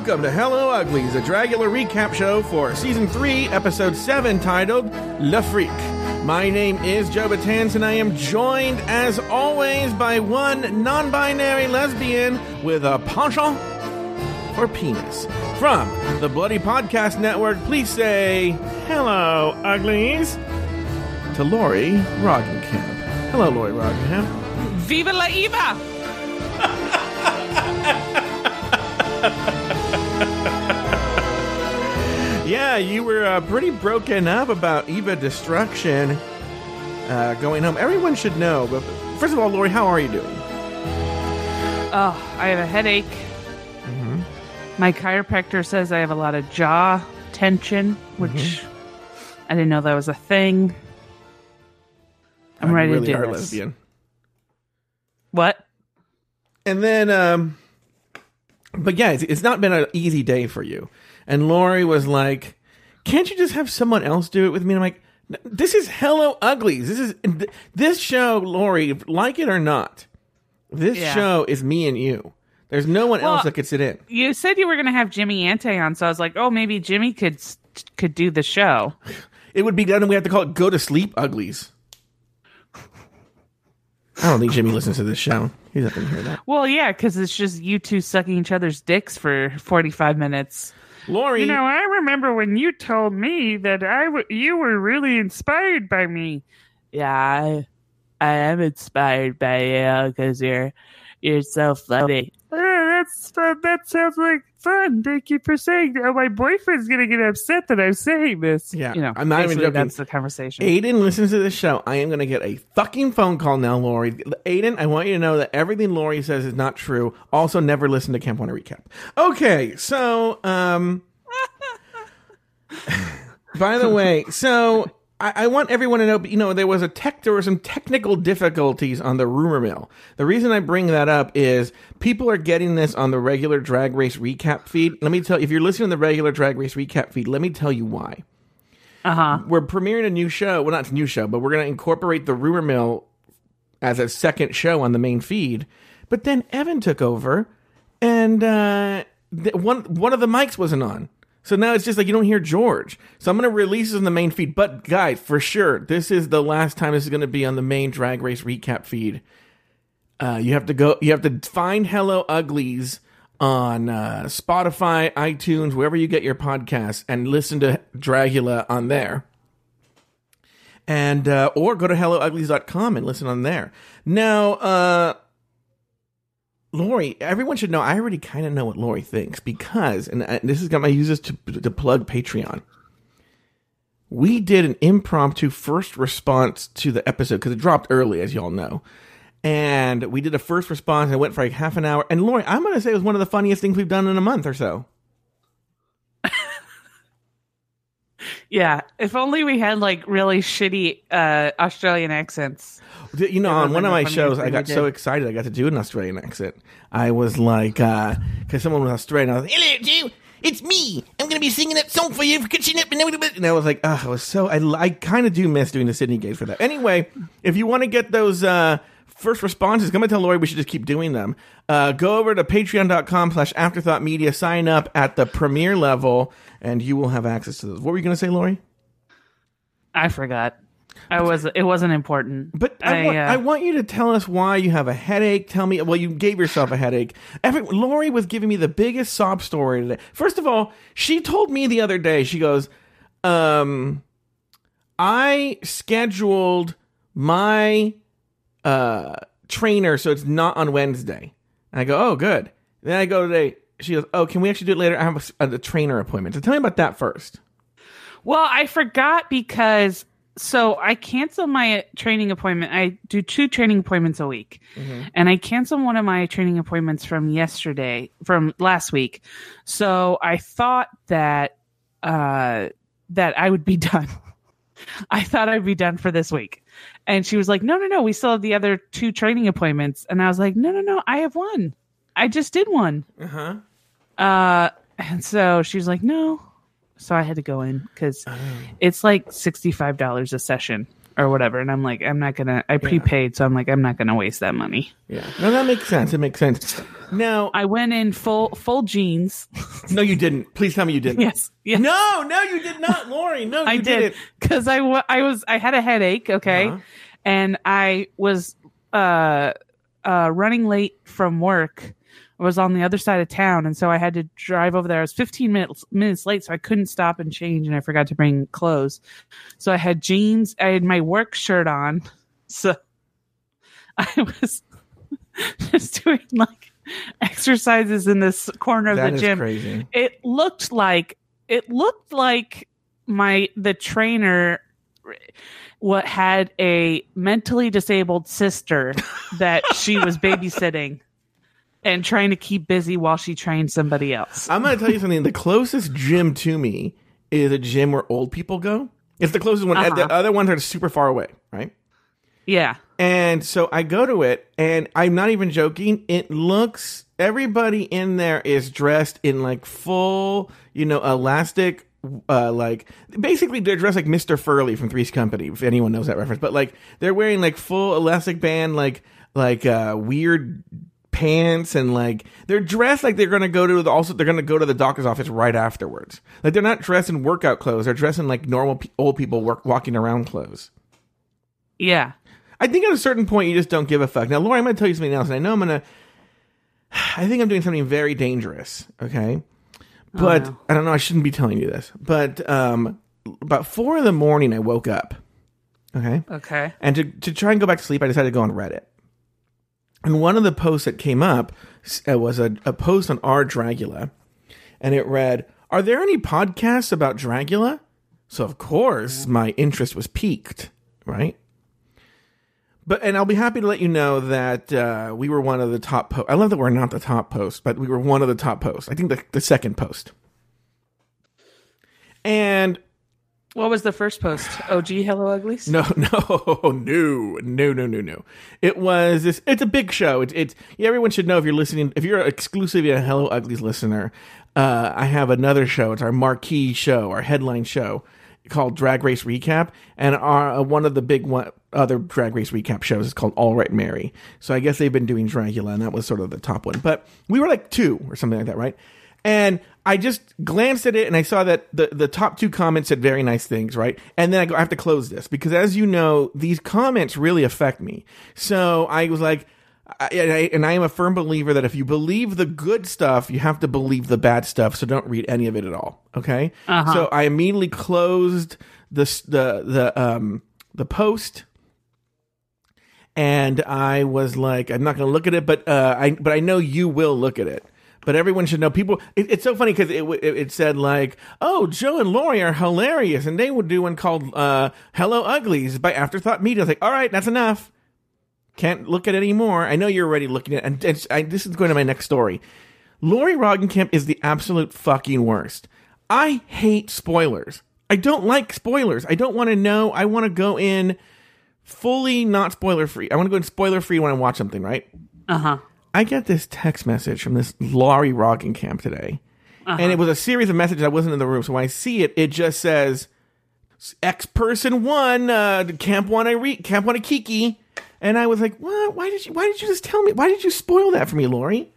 welcome to Hello Uglies, a Dragula recap show for season 3, episode 7, titled Le Freak. My name is Joe Betance, and I am joined, as always, by one non binary lesbian with a penchant for penis. From the Bloody Podcast Network, please say hello, uglies, to Lauri Roggenkamp. Hello, Lauri Roggenkamp. Viva la Eva! Yeah, you were uh, pretty broken up about Evah Destruction uh, going home. Everyone should know, but first of all, Lauri, how are you doing? Oh, I have a headache. My chiropractor says I have a lot of jaw tension, which I didn't know that was a thing. I'm Uh, ready really to do are this. lesbian. What? And then, um, but yeah, it's, it's not been an easy day for you. And Lauri was like, "Can't you just have someone else do it with me?" And I'm like, "This is Hello Uglies. This is this show, Lauri. Like it or not, this Yeah. show is me and you. There's no one else that could sit in." You said you were going to have Jimmy Ante on, so I was like, oh, maybe Jimmy could could do the show. It would be done, and we have to call it "Go to Sleep Uglies." I don't think Jimmy listens to this show. He's not going to hear that. Well, yeah, because it's just you two sucking each other's dicks for 45 minutes. Lauri, You know, I remember when you told me that I w- you were really inspired by me. Yeah, I, I am inspired by you because you're you're so funny. that's uh, that sounds like fun. Thank you for saying. that. my boyfriend's gonna get upset that I'm saying this. Yeah, you know, I'm not even joking. That's the conversation. Aiden listens to this show. I am going to get a fucking phone call now, Lauri. Aiden, I want you to know that everything Lauri says is not true. Also, never listen to Camp One Recap. Okay, so, um, by the way, so I, I want everyone to know, you know, there was a tech, there were some technical difficulties on the rumor mill. The reason I bring that up is people are getting this on the regular Drag Race recap feed. Let me tell you, if you're listening to the regular Drag Race recap feed, let me tell you why Uh huh. we're premiering a new show. Well, not a new show, but we're going to incorporate the rumor mill as a second show on the main feed. But then Evan took over, and uh, th- one one of the mics wasn't on. So now it's just like you don't hear George. So I'm going to release this on the main feed. But guys, for sure, this is the last time this is going to be on the main Drag Race recap feed. Uh, you have to go. You have to find Hello Uglies on uh, Spotify, iTunes, wherever you get your podcasts, and listen to Dragula on there. And uh, or go to hellouglies.com and listen on there. Now, uh, Lauri, everyone should know. I already kind of know what Lauri thinks because, and, this has got my users to to plug Patreon. We did an impromptu first response to the episode because it dropped early, as y'all know and we did a first response and it went for like half an hour. And Lauri, I'm going to say it was one of the funniest things we've done in a month or so. Yeah. If only we had like really shitty uh, Australian accents. You know, on one of my shows, I got so excited I got to do an Australian accent. I was like, because someone was Australian, I was like, hello, Joe, it's me. I'm going to be singing that song for you for catching up. And and I was like, oh, I was so, I, I kind of do miss doing the Sydney games for that. Anyway, if you want to get those, uh, First responses, come and tell Lauri we should just keep doing them. Uh, go over to patreon.com slash afterthought media, sign up at the premiere level, and you will have access to those. What were you going to say, Lauri? I forgot. I was. It wasn't important. But I, I, want, uh, I want you to tell us why you have a headache. Tell me, well, you gave yourself a headache. Every, Lauri was giving me the biggest sob story today. First of all, she told me the other day, she goes, um, I scheduled my uh, trainer so it's not on Wednesday. And I go, oh, good. Then I go today. She goes, oh, can we actually do it later? I have a, a trainer appointment. So tell me about that first. Well, I forgot because so I cancel my training appointment. I do two training appointments a week, and I canceled one of my training appointments from yesterday, from last week. So I thought that uh, that I would be done. I thought I'd be done for this week. And she was like, no, no, no, we still have the other two training appointments. And I was like, no, no, no, I have one. I just did one. Uh huh. Uh, and so she was like, no. So I had to go in because it's like $65 a session. or whatever. And I'm like, I'm not gonna. I prepaid, so I'm like, I'm not gonna waste that money. Yeah. No, that makes sense. It makes sense. Now, I went in full full jeans. no, you didn't. Please tell me you didn't. yes, yes. No, no, you did not, Lauri. No, you I did didn't. because I, I was I had a headache, okay, Uh-huh. and I was uh uh running late from work. I was on the other side of town, and so I had to drive over there. I was 15 minutes minutes late, so I couldn't stop and change, and I forgot to bring clothes. So I had jeans. I had my work shirt on, so I was just doing like exercises in this corner of That the gym crazy. it looked like it looked like my the trainer what had a mentally disabled sister that she was babysitting and trying to keep busy while she trained somebody else. I'm going to tell you something. The closest gym to me is a gym where old people go. It's the closest one. Uh-huh. The other ones are super far away, right? Yeah. And so I go to it, and I'm not even joking. It looks everybody in there is dressed in like full, you know, elastic. Uh, like basically, they're dressed like Mr. Furley from Three's Company, if anyone knows that reference. But like, they're wearing like full elastic band, like like uh, weird pants, and like they're dressed like they're gonna go to the also they're gonna go to the doctor's office right afterwards. Like they're not dressed in workout clothes; they're dressed in like normal pe- old people work walking around clothes. Yeah. I think at a certain point you just don't give a fuck. Now, Laura, I'm to tell you something else, and I know I'm to. I think I'm doing something very dangerous. Okay, but no. I don't know. I shouldn't be telling you this, but um, about four in the morning, I woke up. Okay, Okay. and to to try and go back to sleep, I decided to go on Reddit. And one of the posts that came up uh, was a, a post on our Dragula, and it read, "Are there any podcasts about Dragula?" So of course, my interest was piqued, right? But and I'll be happy to let you know that uh, we were one of the top. Po- I love that we're not the top post, but we were one of the top posts. I think the the second post. And What was the first post? OG Hello Uglies? no, no, no, no, no, no, no. It was this. It's a big show. It's it's. Everyone should know if you're listening. If you're exclusively a Hello Uglies listener, uh, I have another show. It's our marquee show, our headline show called Drag Race Recap, and our uh, one of the big one other Drag Race Recap shows is called All Right Mary. So I guess they've been doing Dragula, and that was sort of the top one. But we were like two or something like that, right? And I just glanced at it and I saw that the, the top two comments said very nice things, right? And then I go, I have to close this because as you know, these comments really affect me. So I was like, I, and, I, and I am a firm believer that if you believe the good stuff, you have to believe the bad stuff. So don't read any of it at all. Okay. Uh-huh. So I immediately closed the, the, the, um, the post and I was like, I'm not going to look at it, but uh, I but I know you will look at it. But everyone should know. People, it, it's so funny because it, it it said like, "Oh, Joe and Lauri are hilarious," and they would do one called uh, "Hello Uglies" by Afterthought Media. I was like, "All right, that's enough. Can't look at it anymore." I know you're already looking at, and it's, I, this is going to my next story. Lauri Roggenkamp is the absolute fucking worst. I hate spoilers. I don't like spoilers. I don't want to know. I want to go in fully not spoiler free. I want to go in spoiler free when I watch something, right? Uh huh. I get this text message from this Lauri Roggenkamp today. And it was a series of messages. I wasn't in the room. So when I see it, it just says X person one, uh, Camp One I Re- Camp One Kiki. And I was like, what? Why did you why did you just tell me? Why did you spoil that for me, Lauri?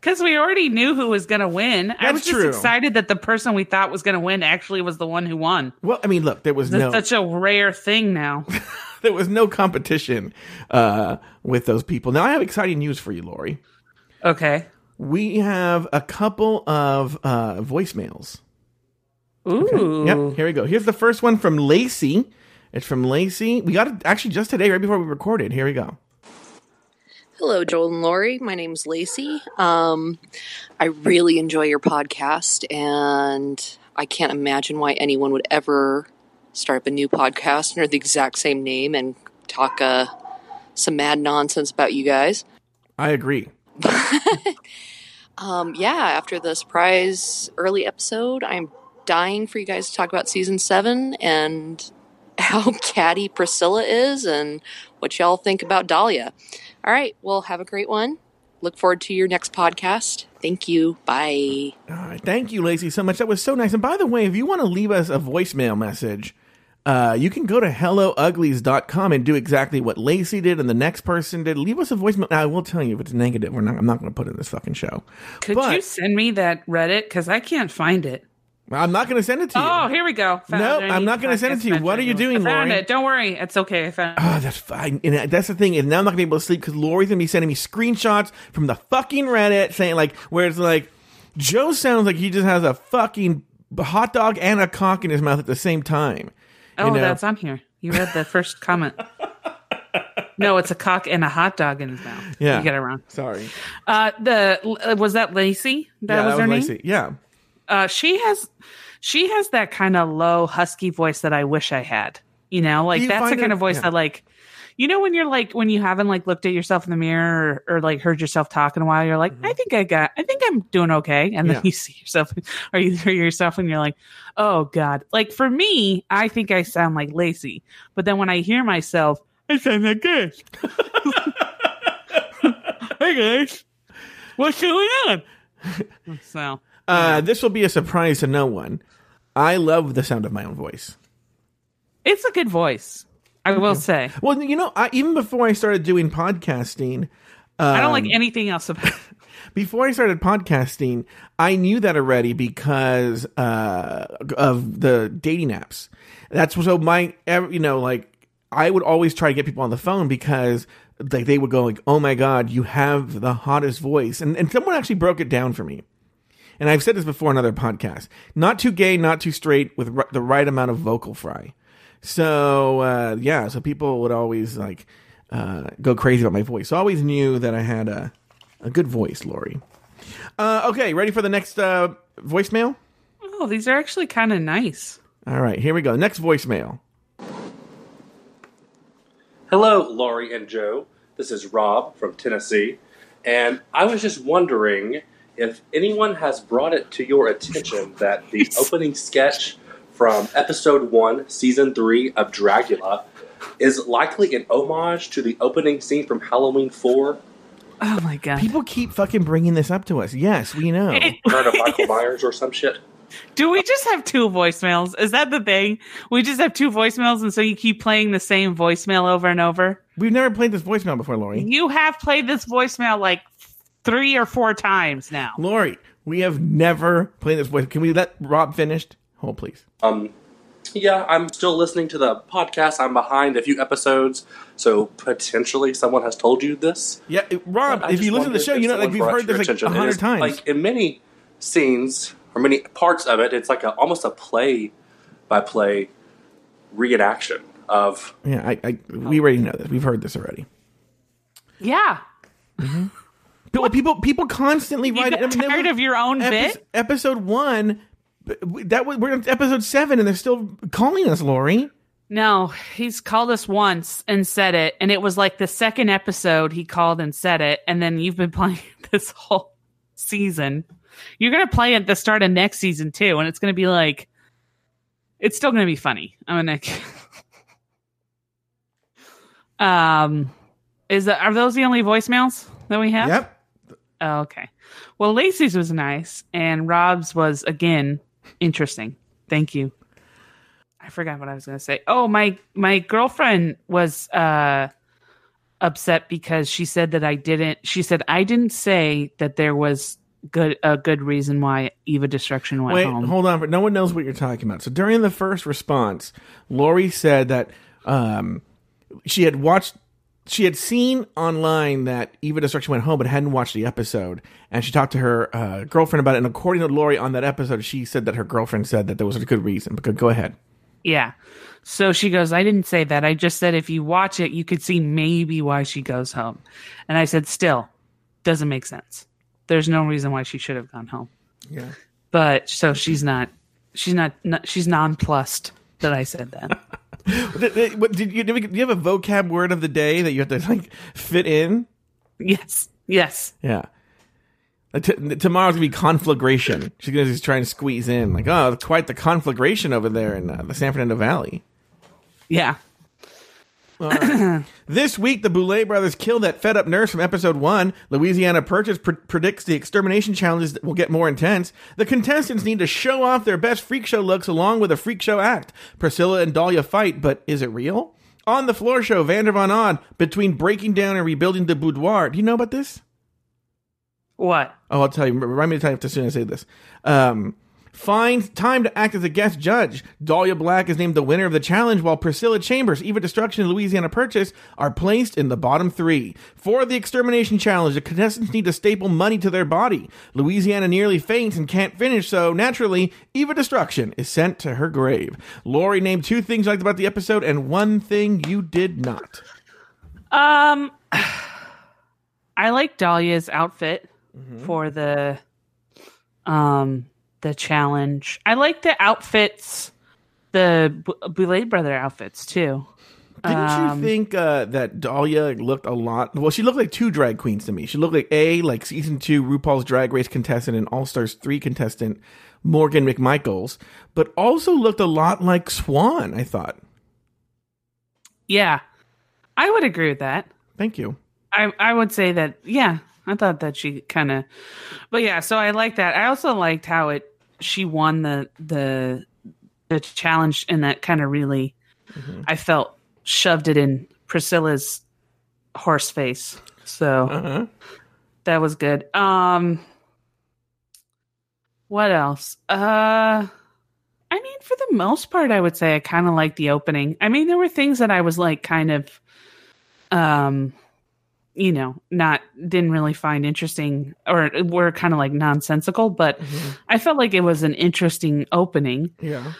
Because we already knew who was going to win. I That's was just true. excited that the person we thought was going to win actually was the one who won. Well, I mean, look, there was That's no such a rare thing now. there was no competition uh, with those people. Now I have exciting news for you, Lauri. Okay. We have a couple of uh, voicemails. Ooh. Yep, here we go. Here's the first one from Lacey. It's from Lacey. We got it actually just today, right before we recorded. Here we go. Hello, Joel and Lauri. My name's Lacey. Um, I really enjoy your podcast, and I can't imagine why anyone would ever start up a new podcast under the exact same name and talk uh, some mad nonsense about you guys. I agree. Um, yeah, after the surprise early episode, I'm dying for you guys to talk about season seven and how catty Priscilla is and what y'all think about Dahlia. All right, well, have a great one. Look forward to your next podcast. Thank you. Bye. All right, thank you, Lacey, so much. That was so nice. And by the way, if you want to leave us a voicemail message, uh, you can go to hellouglies.com and do exactly what Lacey did and the next person did. Leave us a voicemail. I will tell you if it's negative. We're not. I'm not going to put it in this fucking show. Could But- you send me that Reddit? Because I can't find it. I'm not going to send it to you. Oh, here we go. Found No. I'm not gonna send it to you. What are you doing, I found Lauri? it. Don't worry. It's okay. I found it. Oh, that's fine. And that's the thing. And now I'm not gonna be able to sleep because Lauri's gonna be sending me screenshots from the fucking Reddit saying like, where it's like, Joe sounds like he just has a fucking hot dog and a cock in his mouth at the same time. Oh, you know? that's on here. You read the first comment. no, it's a cock and a hot dog in his mouth. Yeah. You get it wrong. Sorry. Uh, the uh, was that Lacey? That yeah, was that her was name. Lacey. Yeah. Uh, she has she has that kind of low husky voice that I wish I had. You know, like you that's the kind it- of voice yeah. that like you know when you're like when you haven't like looked at yourself in the mirror or, or like heard yourself talk in a while, you're like, I think I got I think I'm doing okay. And then Mm-hmm. Yeah. you see yourself or you hear yourself and you're like, Oh God. Like for me, I think I sound like Lacey. But then when I hear myself, I sound like this. hey guys. What's going on? so Uh, this will be a surprise to no one. I love the sound of my own voice. It's a good voice. I will say. Well, you know, I, even before I started doing podcasting, I don't like um, anything else about it. before I started podcasting, I knew that already because uh, of the dating apps. That's so my ev- you know like I would always try to get people on the phone because like they would go like, "Oh my god, you have the hottest voice," and and someone actually broke it down for me. And I've said this before in other podcasts: not too gay, not too straight, with r- the right amount of vocal fry. So uh, yeah, so people would always like uh, go crazy about my voice. So I always knew that I had a a good voice, Lauri. Uh, okay, ready for the next uh, voicemail? Oh, these are actually kind of nice. All right, here we go. Next voicemail. Hello, Lauri and Joe. This is Rob from Tennessee. And I was just wondering if anyone has brought it to your attention that the opening sketch from episode one, season three of Dragula is likely an homage to the opening scene from Halloween 4. Oh my god. People keep fucking bringing this up to us. Yes, we know. Heard of Michael Myers or some shit? Do we just have two voicemails? Is that the thing? We just have two voicemails, and so you keep playing the same voicemail over and over. We've never played this voicemail before, Lauri. You have played this voicemail like three or four times now. Lauri, we have never played this voice. Can we let Rob finish? Hold, please. Um, yeah, I'm still listening to the podcast. I'm behind a few episodes, so potentially someone has told you this. Yeah, it- Rob, if you listen to the show, you know, like someone we've heard to this your like a hundred times. Like in many scenes or many parts of it, it's like a almost a play by play reenaction of yeah, I, I, we already know this. We've heard this already. Yeah. People, people, people constantly You write. got I mean, tired was of your own epis- bit? Episode one. That was we're on episode seven, and they're still calling us, Lauri. No, he's called us once and said it, and it was like the second episode he called and said it, and then you've been playing this whole season. You're gonna play at the start of next season too, and it's gonna be like, it's still gonna be funny. I'm gonna. um, is that are those the only voicemails that we have? Yep. Oh, okay. Well, Lacey's was nice, and Rob's was again interesting. Thank you. I forgot what I was going to say. Oh, my my girlfriend was uh upset because she said that I didn't. She said I didn't say that there was good a good reason why Evah Destruction went Wait, home. hold on. But no one knows what you're talking about. So during the first response, Lauri said that um, she had watched, she had seen online that Evah Destruction went home, but hadn't watched the episode. And she talked to her uh, girlfriend about it. And according to Lauri on that episode, she said that her girlfriend said that there was a good reason. But go- go ahead. Yeah. So she goes, I didn't say that. I just said if you watch it, you could see maybe why she goes home. And I said, still, doesn't make sense. There's no reason why she should have gone home. Yeah. But so she's not, she's not, not she's nonplussed that I said that. Did, did- did you, do you have a vocab word of the day that you have to like fit in? yes. Yes. Yeah. Uh, t- tomorrow's gonna be conflagration. She's gonna just try and squeeze in, like, oh, quite the conflagration over there in uh, the San Fernando Valley. Yeah. This week, the Boulet brothers kill that fed up nurse from episode one. Louisiana Purchase pr- predicts the extermination challenges will get more intense. The contestants need to show off their best freak show looks along with a freak show act. Priscilla and Dahlia fight, but is it real? On the floor show, Vander Von Odd between breaking down and rebuilding the boudoir. Do you know about this? What? Oh, I'll tell you. Remind me to tell you as soon as I say this. Um, finds time to act as a guest judge. Dahlia Black is named the winner of the challenge, while Priscilla Chambers, Evah Destruction, and Louisiana Purchase are placed in the bottom three. For the extermination challenge, the contestants need to staple money to their body. Louisiana nearly faints and can't finish, so naturally, Evah Destruction is sent to her grave. Lauri named two things you liked about the episode and one thing you did not. Um, I like Dahlia's outfit for the um the challenge. I like the outfits, the B- Boulet brother outfits too. Didn't Um, you think uh, that Dahlia looked a lot? Well, she looked like two drag queens to me. She looked like a like season two RuPaul's Drag Race contestant and All Stars three contestant Morgan McMichaels, but also looked a lot like Swan. I thought. Yeah, I would agree with that. Thank you. I I would say that. Yeah, I thought that she kind of, but yeah. So I like that. I also liked how it she won the the the challenge, and that kind of really, I felt shoved it in Priscilla's horse face. So Uh-huh. that was good. Um, what else? Uh. I mean, for the most part, I would say I kind of liked the opening. I mean, there were things that I was like kind of, um, you know, not didn't really find interesting or were kind of like nonsensical, but I felt like it was an interesting opening. Yeah.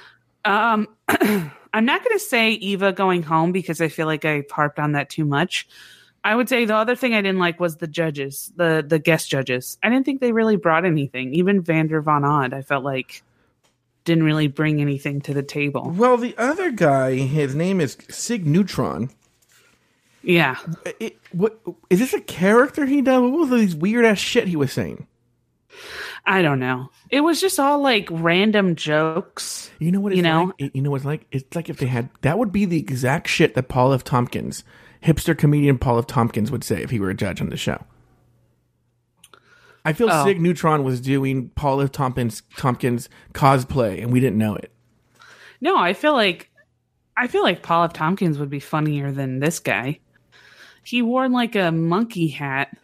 Um, I'm not going to say Evah going home because I feel like I harped on that too much. I would say the other thing I didn't like was the judges, the the guest judges. I didn't think they really brought anything. Even Vander Von Odd, I felt like didn't really bring anything to the table. Well, the other guy, his name is Sig Neutron. Yeah. It, what is this a character he does? What was these weird ass shit he was saying? I don't know. It was just all like random jokes. You know what it's You know? like? You know what it's like? It's like if they had that would be the exact shit that Paul F. Tompkins, hipster comedian Paul F. Tompkins would say if he were a judge on the show. I feel Oh. Sig Neutron was doing Paul F. Tompkins Tompkins cosplay and we didn't know it. No, I feel like I feel like Paul F. Tompkins would be funnier than this guy. He wore like a monkey hat.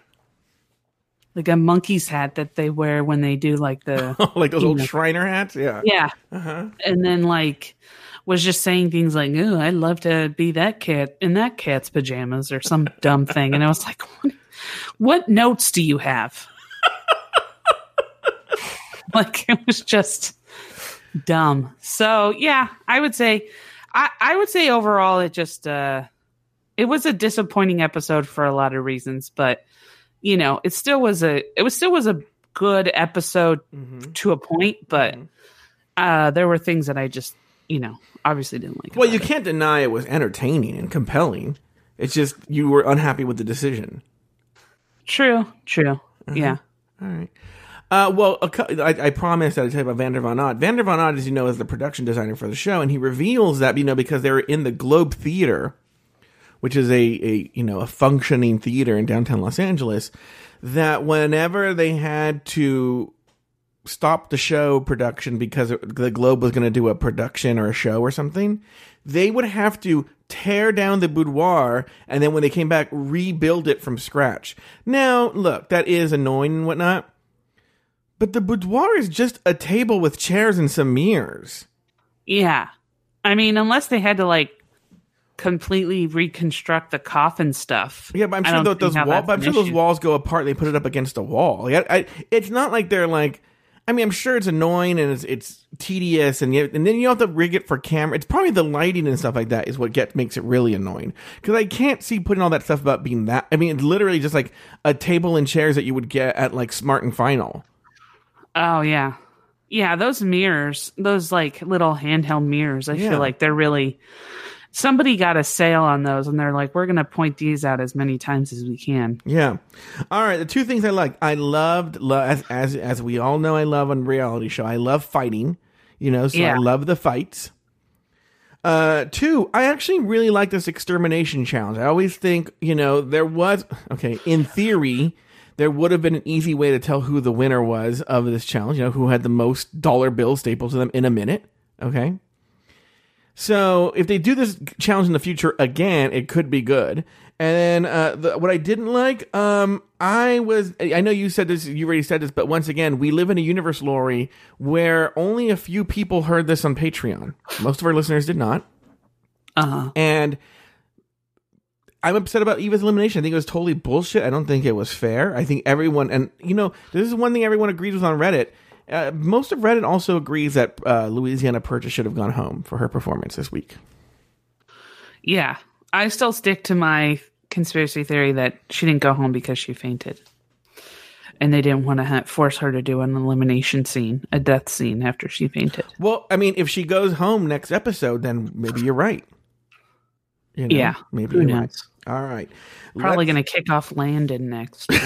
Like a monkey's hat that they wear when they do like the like those old know. Shriner hats. Yeah. Yeah. Uh-huh. And then like was just saying things like, "Oh, I'd love to be that cat in that cat's pajamas" or some dumb thing. And I was like, "What, what notes do you have?" like it was just dumb. So, yeah, I would say I I would say overall it just uh it was a disappointing episode for a lot of reasons, but you know, it still was a it was still was a good episode Mm-hmm. to a point, but uh, there were things that I just, you know, obviously didn't like. Well, you it. can't deny it was entertaining and compelling. It's just you were unhappy with the decision. True, true. Uh-huh. Yeah. All right. Uh, well, I, I promised I'd tell you about Vander Von Odd. Vander Von Odd, as you know, is the production designer for the show, and he reveals that you know because they were in the Globe Theater, which is a, a you know a functioning theater in downtown Los Angeles, that whenever they had to stop the show production because the Globe was going to do a production or a show or something, they would have to tear down the boudoir and then when they came back, rebuild it from scratch. Now, look, that is annoying and whatnot, but the boudoir is just a table with chairs and some mirrors. Yeah. I mean, unless they had to like completely reconstruct the coffin stuff. Yeah, but I'm sure those see how wall, but I'm sure those walls go apart. and They put it up against a wall. Like, I, I, it's not like they're like. I mean, I'm sure it's annoying and it's it's tedious, and you, and then you have to rig it for camera. It's probably the lighting and stuff like that is what get makes it really annoying. Because I can't see putting all that stuff about being that. I mean, it's literally just like a table and chairs that you would get at like Smart and Final. Oh yeah. Yeah, those mirrors, those like little handheld mirrors, I Yeah. feel like they're really somebody got a sale on those and they're like, we're gonna point these out as many times as we can. Yeah. All right. The two things I like I loved, lo- as, as as we all know, I love on reality show. I love fighting. You know, so Yeah. I love the fights. Uh, two, I actually really like this extermination challenge. I always think, you know, there was, okay, in theory, there would have been an easy way to tell who the winner was of this challenge, you know, who had the most dollar bill stapled to them in a minute. Okay. So if they do this challenge in the future again, it could be good. And then uh, the, what I didn't like, um, I was, I know you said this, you already said this, but once again, we live in a universe, Lauri, where only a few people heard this on Patreon. Most of our listeners did not. Uh huh. And I'm upset about Evah's elimination. I think it was totally bullshit. I don't think it was fair. I think everyone, and you know, this is one thing everyone agrees with on Reddit. Uh, most of Reddit also agrees that uh, Louisiana Purchase should have gone home for her performance this week. Yeah, I still stick to my conspiracy theory that she didn't go home because she fainted, and they didn't want to ha- force her to do an elimination scene, a death scene after she fainted. Well, I mean, if she goes home next episode, then maybe you're right. You know, Yeah, maybe you're right. All right, Probably going to kick off Landon next.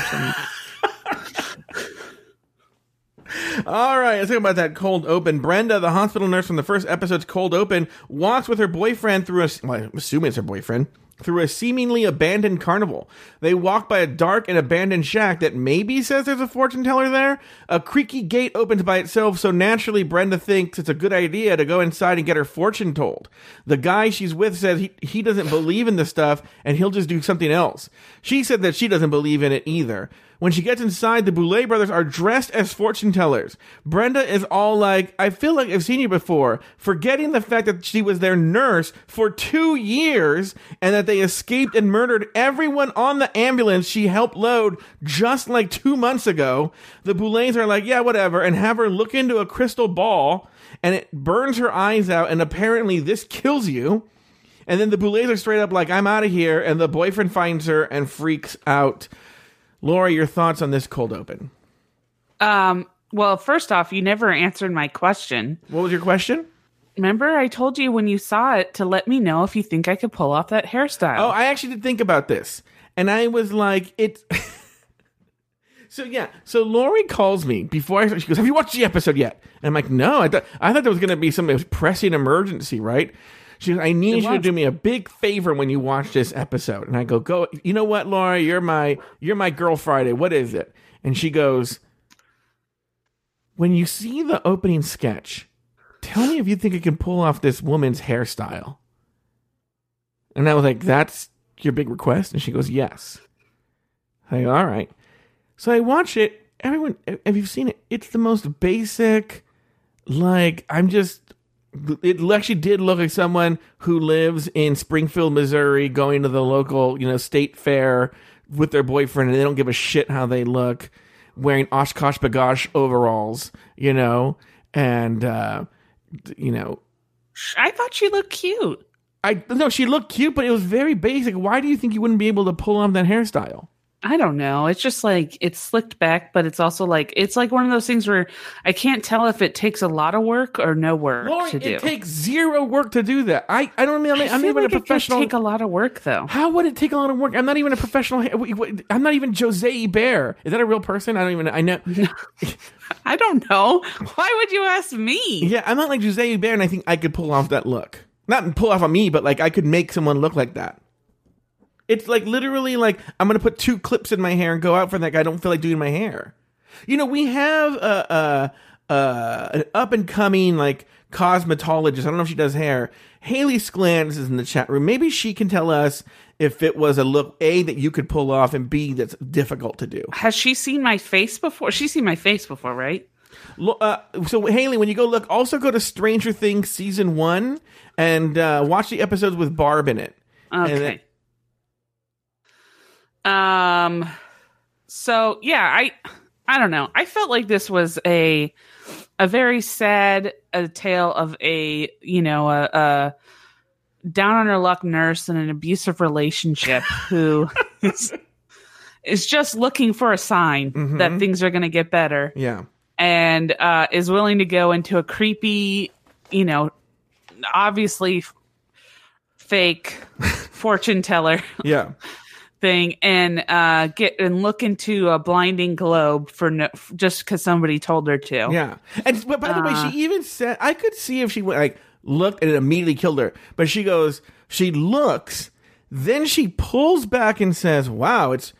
All right, let's talk about that cold open. Brenda, the hospital nurse from the first episode's cold open, walks with her boyfriend through a, well, I'm assuming it's her boyfriend, through a seemingly abandoned carnival. They walk by a dark and abandoned shack that maybe says there's a fortune teller there. A creaky gate opens by itself, so naturally Brenda thinks it's a good idea to go inside and get her fortune told. The guy she's with says he, he doesn't believe in this stuff and he'll just do something else. She said that she doesn't believe in it either. When she gets inside, the Boulet brothers are dressed as fortune tellers. Brenda is all like, I feel like I've seen you before, forgetting the fact that she was their nurse for two years and that they escaped and murdered everyone on the ambulance she helped load just like two months ago. The Boulets are like, yeah, whatever, and have her look into a crystal ball and it burns her eyes out, and apparently this kills you. And then the Boulets are straight up like, I'm out of here. And the boyfriend finds her and freaks out. Laura, your thoughts on this cold open? um, well, first off, you never answered my question. What was your question? Remember, I told you when you saw it to let me know if you think I could pull off that hairstyle. Oh, I actually did think about this. And I was like, it. so, yeah. So, Lauri calls me before I. She goes, Have you watched the episode yet? And I'm like, No. I, thought I thought there was going to be some pressing emergency, right? She goes, I need you to do me a big favor when you watch this episode. And I go, Go. You know what, Laura? You're my you're my girl Friday. What is it? And she goes, When you see the opening sketch, tell me if you think it can pull off this woman's hairstyle. And I was like, That's your big request? And she goes, Yes. I go, All right. So I watch it. Everyone, have you seen it? It's the most basic, like, I'm just. It actually did look like someone who lives in Springfield, Missouri, going to the local, you know, state fair with their boyfriend, and they don't give a shit how they look, wearing OshKosh B'gosh overalls, you know, and uh, you know, I thought she looked cute. I no, she looked cute, but it was very basic. Why do you think you wouldn't be able to pull off that hairstyle? I don't know. It's just like it's slicked back, but it's also like it's like one of those things where I can't tell if it takes a lot of work or no work to do. it takes zero work to do that. I, I don't mean I'm, I I'm feel even like a it professional. take a lot of work though. How would it take a lot of work? I'm not even a professional. ha- wait, wait, I'm not even Jose Eber. Is that a real person? I don't even. I know. I don't know. Why would you ask me? Yeah, I'm not like Jose Eber, and I think I could pull off that look. Not pull off on me, but like I could make someone look like that. It's like literally like I'm gonna put two clips in my hair and go out for that guy. I don't feel like doing my hair. You know, we have a, a, a an up and coming like cosmetologist. I don't know if she does hair. Haley Sklans is in the chat room. Maybe she can tell us if it was a look a that you could pull off and b that's difficult to do. Has she seen my face before? She's seen my face before, right? Uh, so Haley, when you go look, also go to Stranger Things season one and uh, watch the episodes with Barb in it. And then- Okay. Um so yeah, I I don't know. I felt like this was a a very sad a tale of a, you know, a, a down on her luck nurse in an abusive relationship who is, is just looking for a sign that Mhm. things are going to get better yeah, and uh, is willing to go into a creepy, you know, obviously fake fortune teller yeah, thing, and uh, get and look into a blinding globe for no, just because somebody told her to. yeah. And but by the way, Uh. she even said I could see if she went like looked and it immediately killed her. But she goes, she looks, then she pulls back and says, "Wow, it's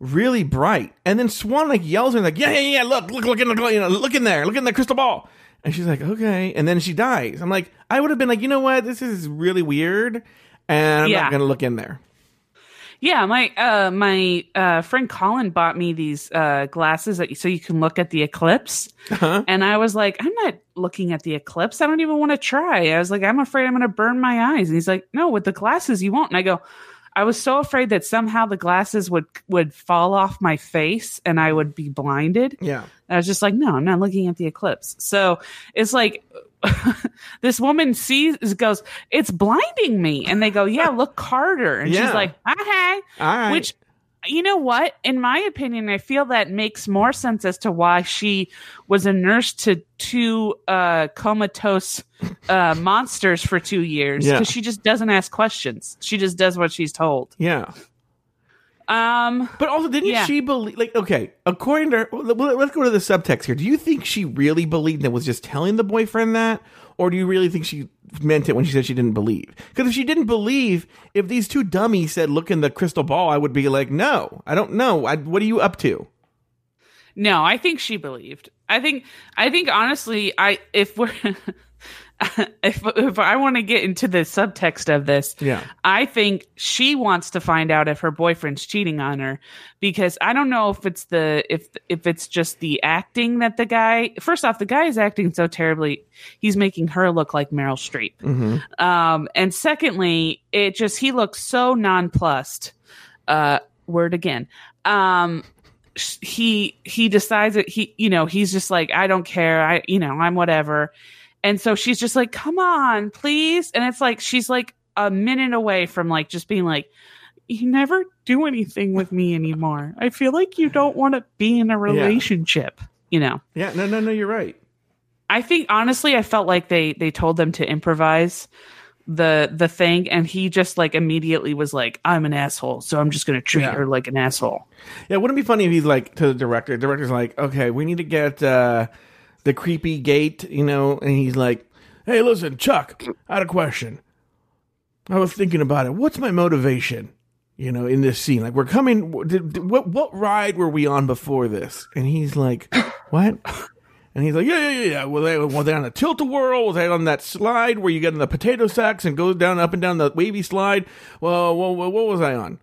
really bright." And then Swan like yells her like, "Yeah, yeah, yeah! Look, look, look in the, you know, look in there, look in the crystal ball." And she's like, "Okay." And then she dies. I'm like, I would have been like, you know what? This is really weird, and I'm Yeah. not gonna look in there. Yeah, my uh my uh friend Colin bought me these uh glasses that so you can look at the eclipse. Uh-huh. And I was like, I'm not looking at the eclipse. I don't even want to try. I was like, I'm afraid I'm going to burn my eyes. And he's like, No, with the glasses you won't. And I go, I was so afraid that somehow the glasses would would fall off my face and I would be blinded. Yeah. I was just like, no, I'm not looking at the eclipse. So it's like this woman sees goes, it's blinding me, and they go, yeah, look harder, and Yeah. she's like, okay, All right. which. You know what? In my opinion, I feel that makes more sense as to why she was a nurse to two uh, comatose uh, monsters for two years Yeah. because she just doesn't ask questions. She just does what she's told. yeah. Um, But also, didn't Yeah. she believe? Like, okay, according to her, let's go to the subtext here. Do you think she really believed and was just telling the boyfriend that, or do you really think she meant it when she said she didn't believe? Because if she didn't believe, if these two dummies said, "Look in the crystal ball," I would be like, "No, I don't know. I, what are you up to?" No, I think she believed. I think I think honestly, I if we're if if I want to get into the subtext of this, Yeah. I think she wants to find out if her boyfriend's cheating on her because I don't know if it's the if if it's just the acting that the guy first off the guy is acting so terribly he's making her look like Meryl Streep. Um and secondly, it just he looks so nonplussed. Uh word again. Um he he decides that he you know he's just like i don't care i you know i'm whatever and so she's just like come on please and it's like she's like a minute away from like just being like you never do anything with me anymore i feel like you don't want to be in a relationship you know Yeah. No. No. No. You're right. i think honestly i felt like they they told them to improvise the the thing and he just like immediately was like i'm an asshole so i'm just gonna treat Yeah. her like an asshole Yeah, it wouldn't it be funny if he's like to the director? The director's like, okay, we need to get uh, the creepy gate, you know, and he's like, hey, listen, Chuck, I had a question. I was thinking about it. What's my motivation? You know, in this scene, like we're coming. Did, what what ride were we on before this? And he's like, what? And he's like, yeah, yeah, yeah, yeah. Were they, were they on a tilt a whirl? Was they on that slide where you get in the potato sacks and goes down up and down the wavy slide? Well, what, what, what was I on?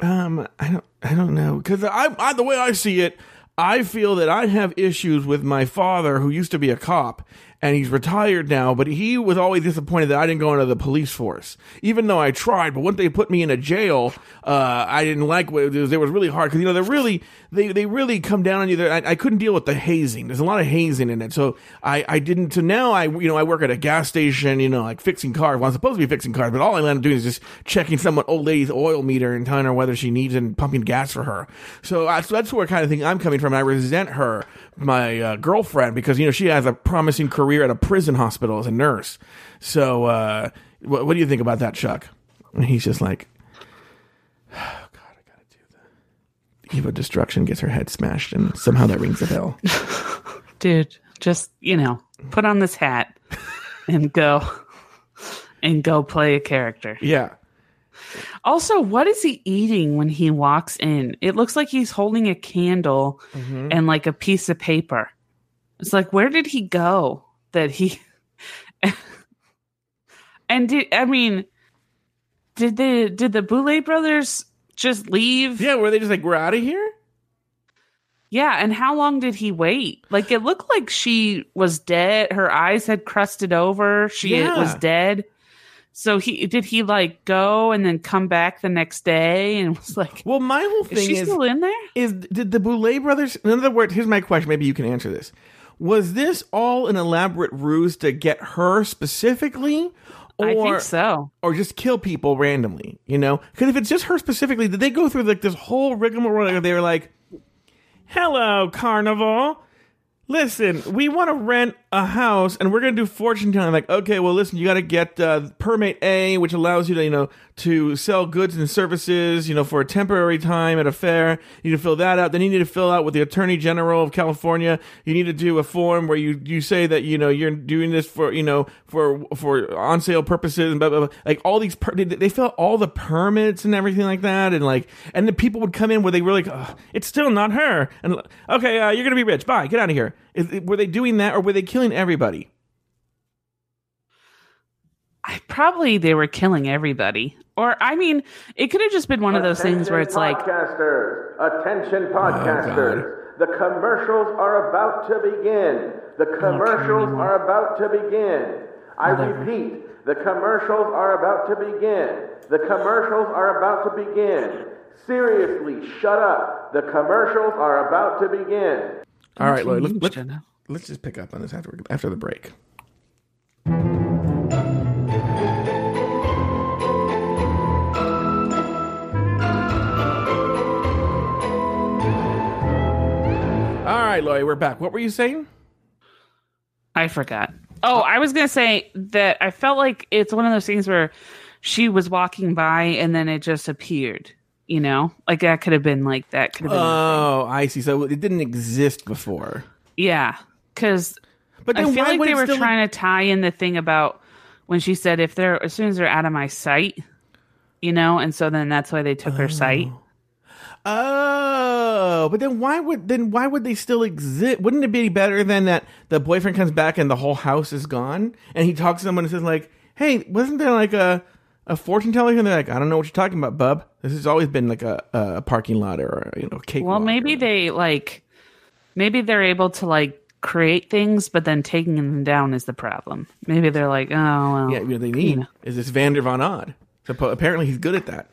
Um, I don't, I don't know, because I, I, the way I see it, I feel that I have issues with my father, who used to be a cop, and he's retired now. But he was always disappointed that I didn't go into the police force, even though I tried. But once they put me in a jail, uh, I didn't like what it was. It was really hard because you know they're really, they, they really come down on you. I, I couldn't deal with the hazing. There's a lot of hazing in it, so I, I didn't. So now I, you know, I work at a gas station, you know, like fixing cars. Well, I'm supposed to be fixing cars, but all I end up doing is just checking someone old lady's oil meter and telling her whether she needs and pumping gas for her. So, I, so that's where kind of thing I'm coming from. I resent her, my uh, girlfriend, because you know she has a promising career at a prison hospital as a nurse. So, uh, what, what do you think about that, Chuck? And he's just like, oh God, I gotta do that. Evah Destruction gets her head smashed, and somehow that rings a bell. dude just you know put on this hat and go and go play a character Yeah. Also what is he eating when he walks in it looks like he's holding a candle mm-hmm. and like a piece of paper it's like where did he go that he and did i mean did the did the Boulet brothers just leave Yeah, were they just like, we're out of here? Yeah, and how long did he wait? Like it looked like she was dead. Her eyes had crusted over. She Yeah. was dead. So he did he like go and then come back the next day and was like, Well, my whole thing "Is she is, still in there?" is did the Boulet brothers? In other words, here's my question. Maybe you can answer this. Was this all an elaborate ruse to get her specifically, or I think so. or just kill people randomly? You know, because if it's just her specifically, did they go through like this whole rigmarole? They were like, "Hello, Carnival." Listen, we want to rent a house and we're going to do fortune telling. Like, okay, well, listen, you got to get uh, permit A, which allows you to, you know, to sell goods and services, you know, for a temporary time at a fair. You need to fill that out. Then you need to fill out with the Attorney General of California. You need to do a form where you, you say that, you know, you're doing this for, you know, for, for on sale purposes and blah, blah, blah. Like all these, per- they, fill out all the permits and everything like that. And like, and the people would come in where they were like, "Ugh, it's still not her. And okay, uh, you're going to be rich. Bye. Get out of here. Is, were they doing that or were they killing everybody? I probably they were killing everybody. Or I mean, it could have just been one of those things where it's like, podcasters, attention Oh, the commercials are about to begin. The oh, commercials are about to begin. I Whatever. repeat, the commercials are about to begin. The commercials are about to begin. Seriously, shut up. The commercials are about to begin. All right, Lloyd, let's, let's, let's just pick up on this after, after the break. Right, Lloyd, we're back. What were you saying? I forgot. Oh, I was gonna say that I felt like it's one of those things where she was walking by and then it just appeared. You know, like that could have been like that could have been. Oh, I see. So it didn't exist before. yeah, because But I feel why like they were trying to tie in the thing about when she said if they're as soon as they're out of my sight, you know, and so then that's why they took her sight. Oh, oh but then why would then why would they still exist? Wouldn't it be better than that the boyfriend comes back and the whole house is gone and he talks to someone and says like, "Hey, wasn't there like a a fortune teller?" And they're like, "I don't know what you're talking about, bub. This has always been like a a parking lot or you know cake." Well, maybe they like maybe they're able to like create things, but then taking them down is the problem. Maybe they're like, oh well, yeah, what they need know. is this Vander Von Odd. So apparently he's good at that.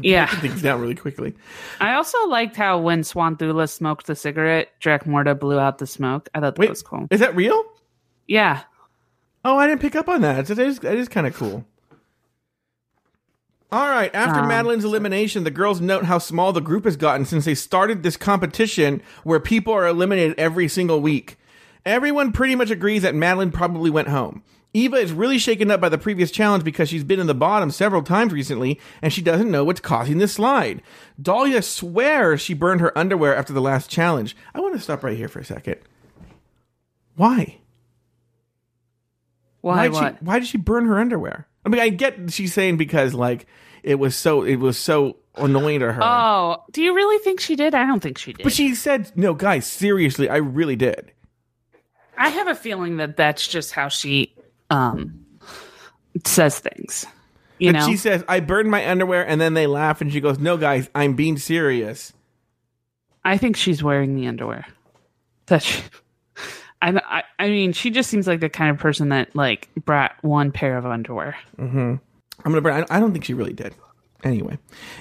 Yeah. Things down really quickly. I also liked how when Swanthula smoked the cigarette, Dracmorda blew out the smoke. I thought that Wait, was cool. is that real? Yeah. Oh, I didn't pick up on that. That is, that is kind of cool. All right. After Um, Madeline's elimination, the girls note how small the group has gotten since they started this competition where people are eliminated every single week. Everyone pretty much agrees that Madeline probably went home. Evah is really shaken up by the previous challenge because she's been in the bottom several times recently and she doesn't know what's causing this slide. Dahlia swears she burned her underwear after the last challenge. I want to stop right here for a second. Why? Why? did what? She, why did she burn her underwear? I mean, I get she's saying because like it was so it was so annoying to her. Oh, do you really think she did? I don't think she did. but she said, "No, guys, seriously, I really did." I have a feeling that that's just how she um says things. You But know, she says, "I burned my underwear," and then they laugh, and she goes, "No, guys, I'm being serious." I think she's wearing the underwear. That she, I, I, I mean, she just seems like the kind of person that like brought one pair of underwear. I'm gonna burn. I don't think she really did. Anyway,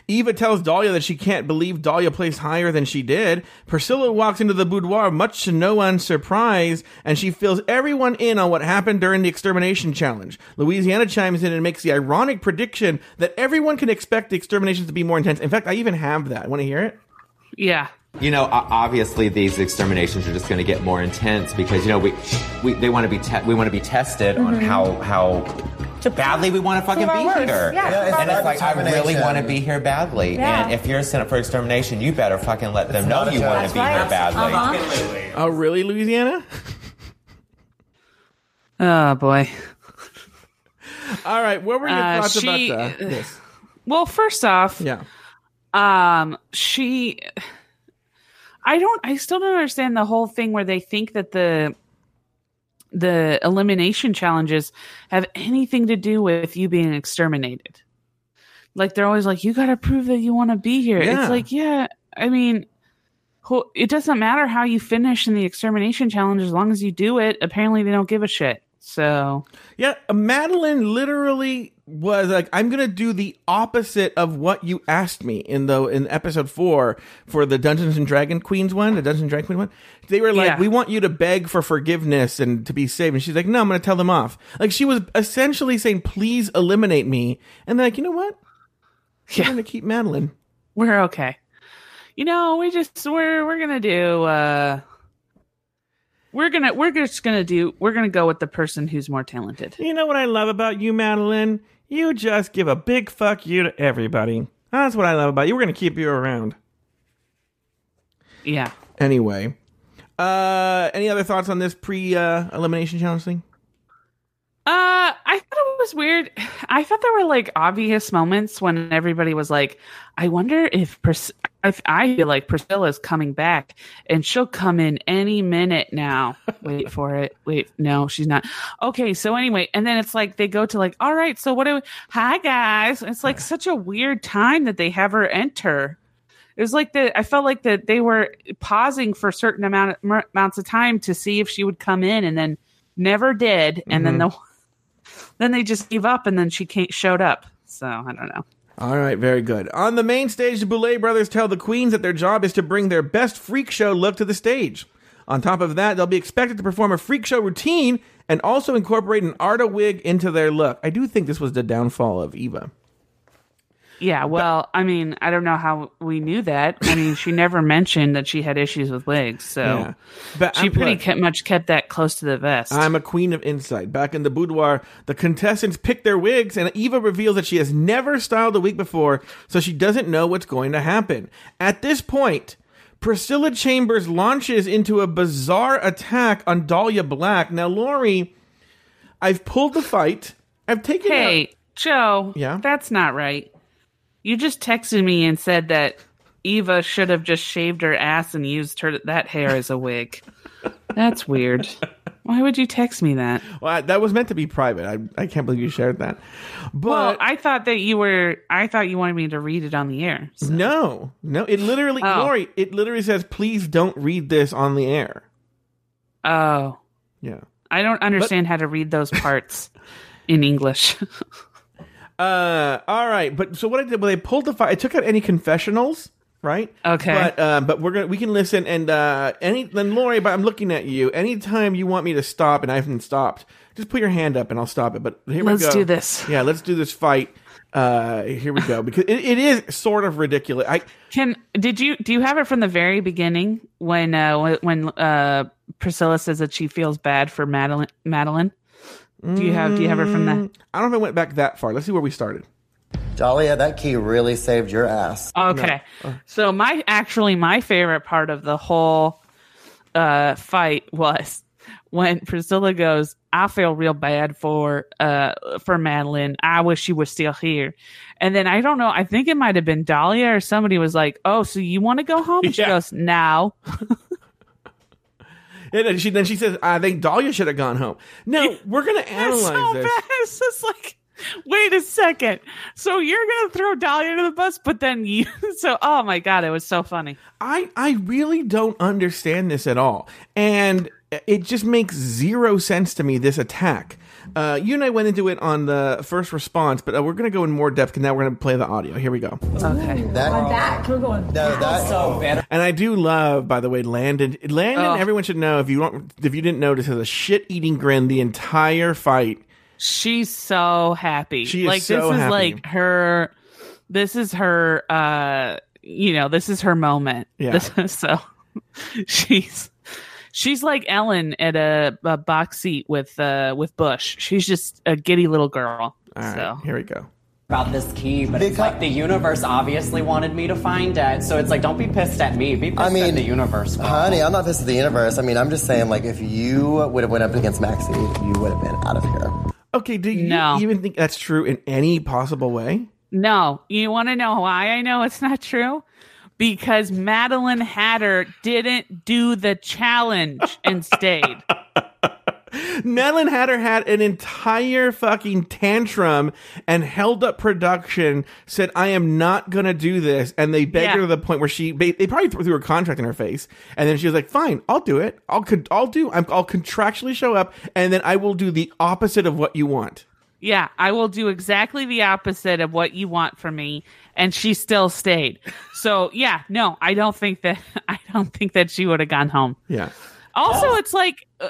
Evah tells Dahlia that she can't believe Dahlia placed higher than she did. Priscilla walks into the boudoir, much to no one's surprise, and she fills everyone in on what happened during the extermination challenge. Louisiana chimes in and makes the ironic prediction that everyone can expect the exterminations to be more intense. In fact, I even have that. Want to hear it? Yeah, You know, obviously these exterminations are just going to get more intense because you know we, we they want to be te- we want to be tested on mm-hmm. how how badly we want to fucking be worst. here. Yeah, Yeah, and it's like I really want to be here badly. Yeah. And if you're sent up for extermination, you better fucking let them know you want to be here badly. Uh-huh. Oh, really, Louisiana? Oh boy. All right. What were your Uh, thoughts she- about the, this? Well, first off, Yeah. um, she, I don't, I still don't understand the whole thing where they think that the the elimination challenges have anything to do with you being exterminated. Like they're always like, you got to prove that you want to be here. Yeah. It's like, yeah, I mean, it doesn't matter how you finish in the extermination challenge as long as you do it. Apparently, they don't give a shit. So Yeah, Madeline literally was like, "I'm gonna do the opposite of what you asked me." In the in episode four for the Dungeons and Dragon Queens one, the Dungeons and Dragon Queen one, they were like, Yeah. "We want you to beg for forgiveness and to be saved," and she's like, "No, I'm gonna tell them off." Like she was essentially saying, "Please eliminate me," and they're like, "You know what? We're Yeah. gonna keep Madeline." we're okay. You know, we just we're we're gonna do. uh we're gonna we're just gonna do we're gonna go with the person who's more talented. You know what I love about you, Madeline? You just give a big fuck you to everybody. That's what I love about you. We're gonna keep you around. Yeah. Anyway, uh, any other thoughts on this pre uh, elimination challenge thing? Uh, I thought it was weird. I thought there were like obvious moments when everybody was like, "I wonder if Pris- if I feel like Priscilla's coming back and she'll come in any minute now." Wait for it. Wait, no, she's not. Okay, so anyway, and then it's like they go to like, "All right, so what do? We- Hi guys." It's like such a weird time that they have her enter. It was like that. I felt like that they were pausing for certain amount of, amounts of time to see if she would come in, and then never did. And then the then they just gave up, and then she came, showed up. So I don't know. All right, very good. On the main stage, the Boulet brothers tell the queens that their job is to bring their best freak show look to the stage. On top of that, they'll be expected to perform a freak show routine and also incorporate an Arda wig into their look. I do think this was the downfall of Evah. Yeah, well, I mean, I don't know how we knew that. I mean, she never mentioned that she had issues with wigs, so Yeah. But she I'm- pretty look, kept, much kept that close to the vest. I'm a queen of insight. Back in the boudoir, the contestants pick their wigs, and Evah reveals that she has never styled a wig before, so she doesn't know what's going to happen. At this point, Priscilla Chambers launches into a bizarre attack on Dahlia Black. Now, Lauri, I've pulled the fight. I've taken hey, out- Joe. Yeah? that's not right. You just texted me and said that Evah should have just shaved her ass and used her that hair as a wig. That's weird. Why would you text me that? Well, I- that was meant to be private. I, I can't believe you shared that. But Well, I thought that you were. I thought you wanted me to read it on the air. so- no, no, it literally, Oh. Lauri, it literally says, please don't read this on the air. Oh, Yeah. I don't understand how to read those parts in English. Uh, all right, but so what I did, well, they pulled the file. I took out any confessionals, right? Okay. But uh, but we're gonna we can listen and uh, any then Lauri, but I'm looking at you. Anytime you want me to stop and I haven't stopped, just put your hand up and I'll stop it. But here Let's we go. Let's do this. Yeah, let's do this fight. Uh, here we go because it, it is sort of ridiculous. I Can did you do you have it from the very beginning when uh when uh Priscilla says that she feels bad for Madeline Madeline? Do you have do you have it from that? I don't know if I went back that far. Let's see where we started. Dahlia, that key really saved your ass. Okay. So my actually my favorite part of the whole uh fight was when Priscilla goes, I feel real bad for uh for Madeline. I wish she was still here. And then I don't know, I think it might have been Dahlia or somebody was like, Oh, so you want to go home? And she Yeah. goes, No. And then she then she says, I think Dahlia should have gone home. No, we're gonna analyze so this. bad. It's just like, wait a second. So you're gonna throw Dahlia to the bus, but then you. So oh my god, it was so funny. I I really don't understand this at all, and it just makes zero sense to me. This attack. Uh, you and I went into it on the first response, but uh, we're going to go in more depth. And now we're going to play the audio. Here we go. Okay. That, back. We're going. no, that, And I do love, by the way, Landon. Landon, Oh. everyone should know if you don't, if you didn't notice, has a shit eating grin the entire fight. She's so happy. She is like so this is happy. like her. This is her. uh You know, this is her moment. Yeah. This is so. She's. She's like Ellen at a, a box seat with uh with Bush. She's just a giddy little girl. All right, so here we go. about this key, but it's like the universe obviously wanted me to find it. So it's like, don't be pissed at me. Be pissed I mean, at the universe. girl. honey, I'm not pissed at the universe. I mean, I'm just saying, like, if you would have went up against Maxi, you would have been out of here. Okay, do you No. even think that's true in any possible way? No, you want to know why I know it's not true? Because Madeline Hatter didn't do the challenge and stayed. Madeline Hatter had an entire fucking tantrum and held up production, said, I am not going to do this. And they begged Yeah. her to the point where she, they, probably threw her contract in her face. And then she was like, fine, I'll do it. I'll, con- I'll do, I'm, I'll contractually show up and then I will do the opposite of what you want. Yeah, I will do exactly the opposite of what you want from me, and she still stayed. So yeah, no, I don't think that I don't think that she would have gone home. Yeah. Also, it's like uh,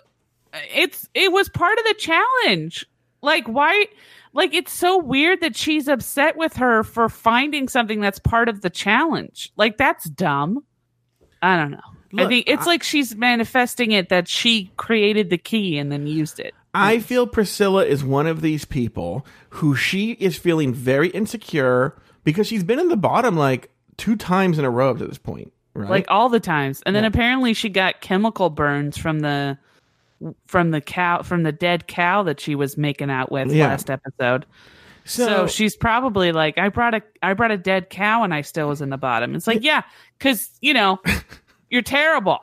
it's it was part of the challenge. Like why? Like it's so weird that she's upset with her for finding something that's part of the challenge. Like that's dumb. I don't know. I think it's I- like she's manifesting it that she created the key and then used it. I feel Priscilla is one of these people who she is feeling very insecure because she's been in the bottom like two times in a row up to this point, right? like all the times. And then apparently she got chemical burns from the from the cow from the dead cow that she was making out with Yeah. last episode. So, so, she's probably like, I brought a I brought a dead cow and I still was in the bottom. It's like, yeah, because you know, you're terrible.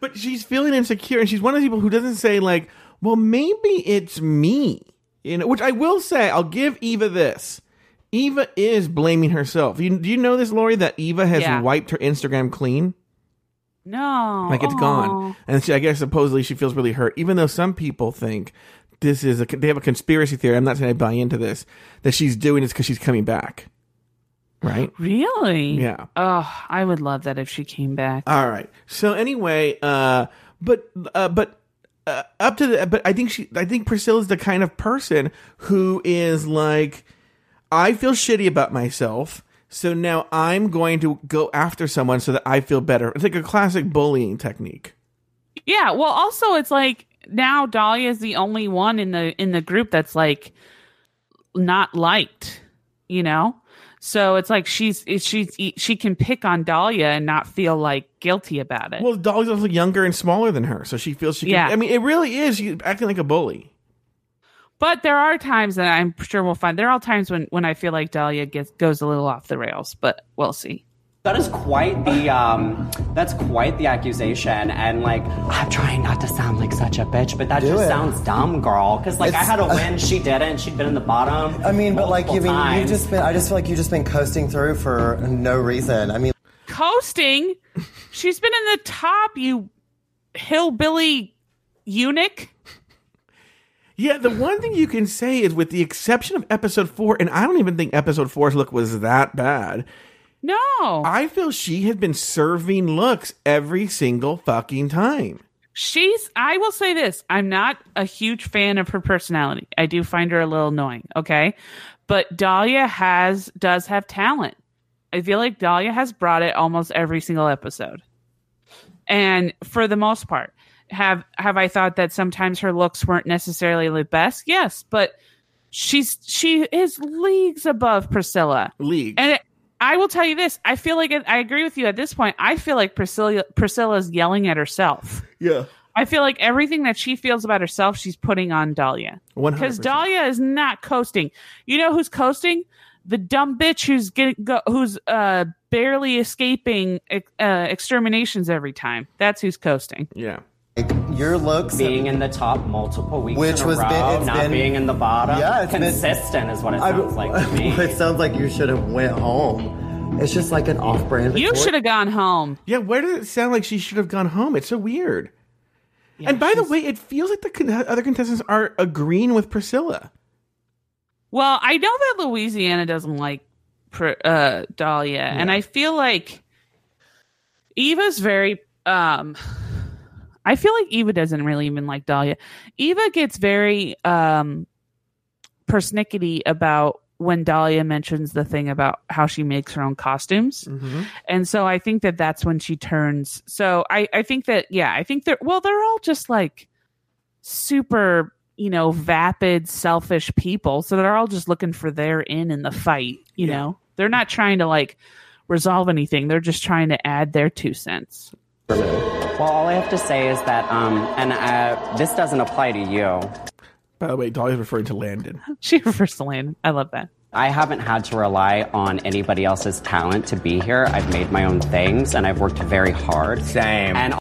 but she's feeling insecure, and she's one of the people who doesn't say like, "Well, maybe it's me," you know. Which I will say, I'll give Evah this. Evah is blaming herself. You, do you know this, Lauri? That Evah has Yeah. wiped her Instagram clean. No, like it's Aw. gone and she, i guess supposedly she feels really hurt even though some people think this is a they have a conspiracy theory i'm not saying i buy into this that she's doing this because she's coming back right Really? Yeah. Oh, I would love that if she came back. all right so anyway uh but uh but uh, up to the but i think she i think priscilla's the kind of person who is like i feel shitty about myself so now i'm going to go after someone so that i feel better it's like a classic bullying technique Yeah. Well, also it's like now Dahlia is the only one in the in the group that's like not liked. You know. So it's like she's she's she can pick on Dahlia and not feel like guilty about it. Well, Dolly's also younger and smaller than her, so she feels she can. Yeah. I mean, it really is she's acting like a bully. But there are times that I'm sure we'll find. There are times when when I feel like Dahlia gets goes a little off the rails, but we'll see. That is quite the um that's quite the accusation and like I'm trying not to sound like such a bitch, but that Do just it. sounds dumb, girl. Cause like I had a win, she didn't, she'd been in the bottom. I mean, but like, you multiple mean, you've just been. I just feel like you've just been coasting through for no reason. I mean, Coasting, she's been in the top. You hillbilly eunuch. Yeah, the one thing you can say is, with the exception of episode four, and I don't even think episode four's look was that bad. No, I feel she has been serving looks every single fucking time. she's. I will say this: I'm not a huge fan of her personality. I do find her a little annoying. Okay, but Dahlia has does have talent. I feel like Dahlia has brought it almost every single episode, and for the most part, have have I thought that sometimes her looks weren't necessarily the best? Yes, but she's she is leagues above Priscilla. League. And it, I will tell you this: I feel like it, I agree with you at this point. I feel like Priscilla Priscilla's yelling at herself. yeah. I feel like everything that she feels about herself, she's putting on Dahlia. Because Dahlia is not coasting. You know who's coasting? The dumb bitch who's getting go, who's uh barely escaping uh, exterminations every time. That's who's coasting. Yeah. Like, your looks. being in the top multiple weeks Which in a was row, been- it's not been- being in the bottom. Yeah, it's been- consistent is what it I- sounds like to me. it sounds like you should have went home. It's just like an off-brand. You should have gone home. Yeah, where does it sound like she should have gone home? It's so weird. and by the way, it feels like the con- other contestants are agreeing with Priscilla. Well, I know that Louisiana doesn't like pr- uh, Dahlia, and I feel like Evah's very. um I feel like Evah doesn't really even like Dahlia. Evah gets very um persnickety about when Dahlia mentions the thing about how she makes her own costumes. And so I think that that's when she turns. So I, I think that, yeah, I think they're, well, they're all just like super, you know, vapid, selfish people. So they're all just looking for their in in the fight, you know? They're not trying to like resolve anything. They're just trying to add their two cents. Well, all I have to say is that, um, and uh, this doesn't apply to you. By the way, Dolly's referring to Landon. She refers to Landon. I love that. I haven't had to rely on anybody else's talent to be here. I've made my own things and I've worked very hard. Same. And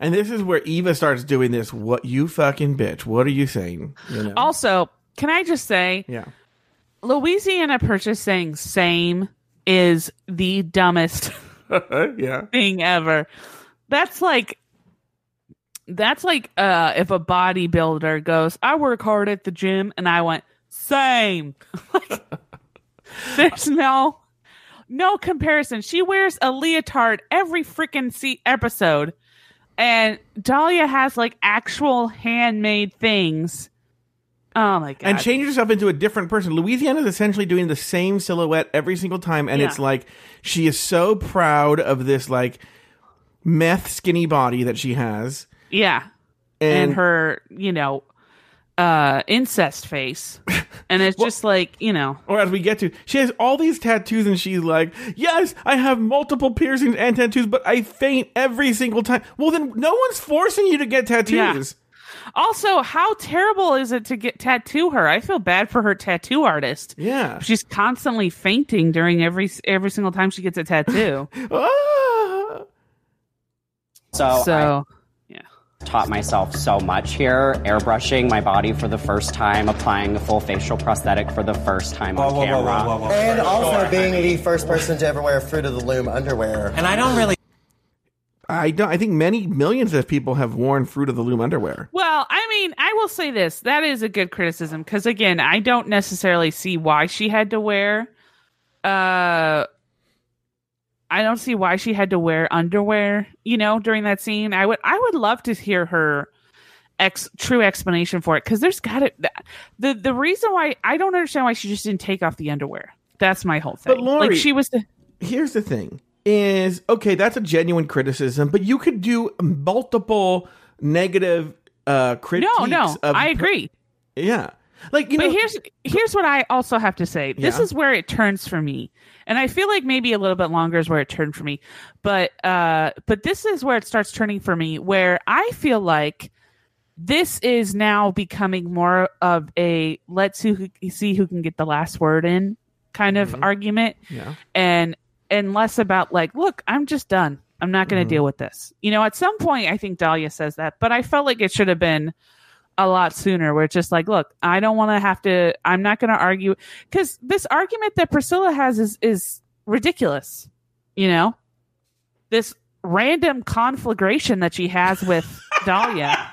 And this is where Evah starts doing this. What you fucking bitch? What are you saying? You know? Also, can I just say, yeah. Louisiana Purchase saying same is the dumbest yeah. thing ever. That's like that's like uh if a bodybuilder goes, I work hard at the gym and I went, same. Like, there's no no comparison. She wears a leotard every freaking se- episode. And Dahlia has like actual handmade things. Oh my god. and change herself into a different person. Louisiana is essentially doing the same silhouette every single time, and Yeah. it's like she is so proud of this. Like meth skinny body that she has, Yeah. and, And, her, you know, uh incest face. And it's just like, you know, or as we get to, she has all these tattoos, and she's like, "Yes, I have multiple piercings and tattoos, but I faint every single time." Well, then no one's forcing you to get tattoos. Also, how terrible is it to get tattoo her? I feel bad for her tattoo artist. Yeah. She's constantly fainting during every every single time she gets a tattoo. Ah. So, so, I taught myself so much here, airbrushing my body for the first time, applying a full facial prosthetic for the first time on camera. And also being the first person to ever wear Fruit of the Loom underwear. And I don't really. I don't. I think many millions of people have worn Fruit of the Loom underwear. well, I mean, I will say this. That is a good criticism because again, I don't necessarily see why she had to wear uh I don't see why she had to wear underwear, you know, during that scene. I would I would love to hear her ex true explanation for it because there's got to the the reason why I don't understand why she just didn't take off the underwear. That's my whole thing. But Lauri, like she was the here's the thing: is okay. That's a genuine criticism, but you could do multiple negative uh critiques. no no. I agree. Yeah, like you but know, here's here's what I also have to say. This Yeah. is where it turns for me, and I feel like maybe a little bit longer is where it turned for me. But uh, but this is where it starts turning for me, where I feel like this is now becoming more of a let's who, see who can get the last word in kind of argument, yeah. and and less about like, look, I'm just done. I'm not going to Mhm. deal with this. You know, at some point, I think Dahlia says that, but I felt like it should have been a lot sooner where it's just like look i don't want to have to i'm not going to argue because this argument that priscilla has is is ridiculous you know this random conflagration that she has with dahlia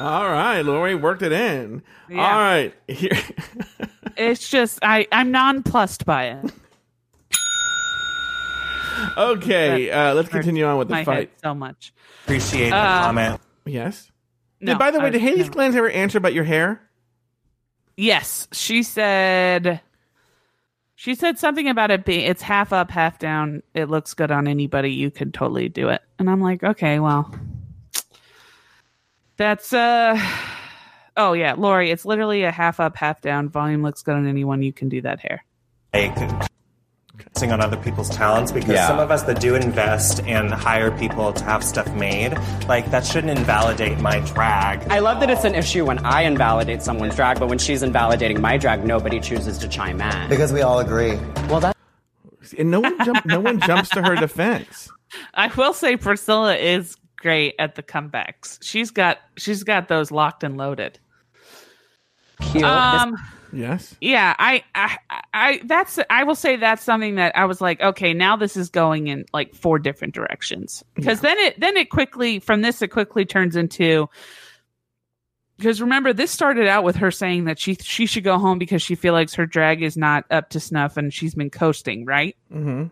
All right, Lauri worked it in. Yeah. All right, here. it's just i i'm nonplussed by it okay, uh, let's continue on with my the head fight. so much Appreciate the Uh, comment. Yes. No, Did, by the way, did Haley's no. Glenn's ever answer about your hair? yes she said she said something about it being it's half up half down it looks good on anybody you could totally do it and i'm like okay well that's uh oh yeah lauri it's literally a half up half down volume looks good on anyone you can do that hair Like, sing on other people's talents because Yeah. some of us that do invest and hire people to have stuff made, like that shouldn't invalidate my drag. I love that it's an issue when I invalidate someone's drag, but when she's invalidating my drag, nobody chooses to chime in. Because we all agree. Well, that And no one, jump, no one jumps to her defense. i will say priscilla is great at the comebacks she's got she's got those locked and loaded cute. um Yes. yeah I, I i that's i will say that's something that i was like okay now this is going in like four different directions because then it then it quickly from this it quickly turns into because remember this started out with her saying that she she should go home because she feels like her drag is not up to snuff and she's been coasting right Mm-hmm.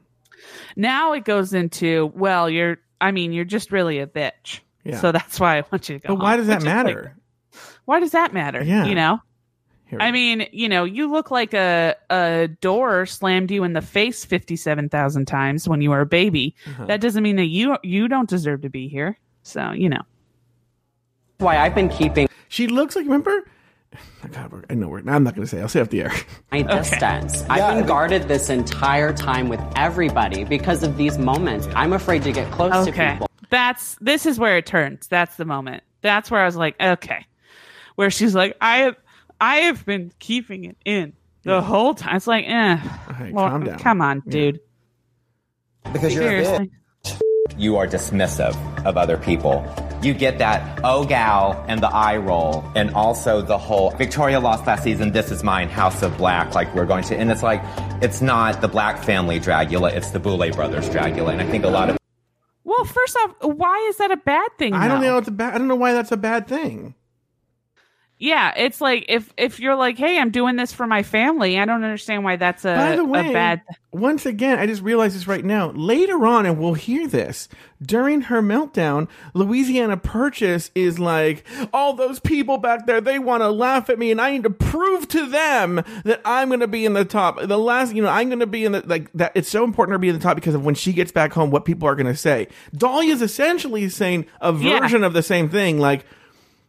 now it goes into well you're i mean you're just really a bitch Yeah. so that's why i want you to go But why home, does that which is like- matter? why does that matter Yeah. you know Here. I mean, you know, you look like a a door slammed you in the face fifty seven thousand times when you were a baby. Uh-huh. That doesn't mean that you you don't deserve to be here. So you know, why I've been keeping She looks like, remember? God, I know we're, I'm not going to say. I'll say off the air. my distance. Yeah, I I've been mean- guarded this entire time with everybody because of these moments. I'm afraid to get close to people. that's this is where it turns. That's the moment. That's where I was like, okay, where she's like, I have I have been keeping it in the whole time. It's like, eh, Okay, well, calm down. come on, dude. Because you're a bitch. Seriously. you are dismissive of other people. You get that oh gal and the eye roll, and also the whole Victoria lost last season. This is mine, House of Black. Like we're going to, and it's like it's not the Black family Dragula, it's the Boulet brothers Dragula, and I think a lot of Well, first off, why is that a bad thing? I don't know. It's a bad. I don't know why that's a bad thing. Yeah, it's like if if you're like, hey, I'm doing this for my family. I don't understand why that's a, By the way, bad. once again, I just realized this right now. Later on, and we'll hear this during her meltdown. Louisiana Purchase is like, all those people back there, they want to laugh at me, and I need to prove to them that I'm going to be in the top. The last, you know, I'm going to be in the like that. It's so important to be in the top because of when she gets back home, what people are going to say. Dahlia's essentially saying a Yeah. version of the same thing, like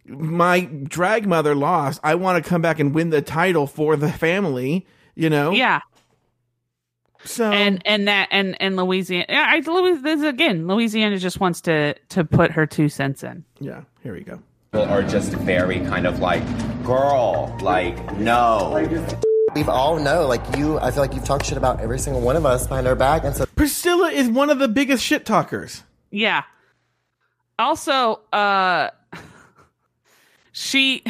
my drag mother lost. I want to come back and win the title for the family. You know, Yeah, So and and that and and Louisiana. yeah, I Louis this again. Louisiana just wants to to put her two cents in. yeah, here we go. Are just very kind of like, girl, like, no. We've all know, like you. I feel like you've talked shit about every single one of us behind our back, and so Priscilla is one of the biggest shit talkers. Yeah. Also, uh she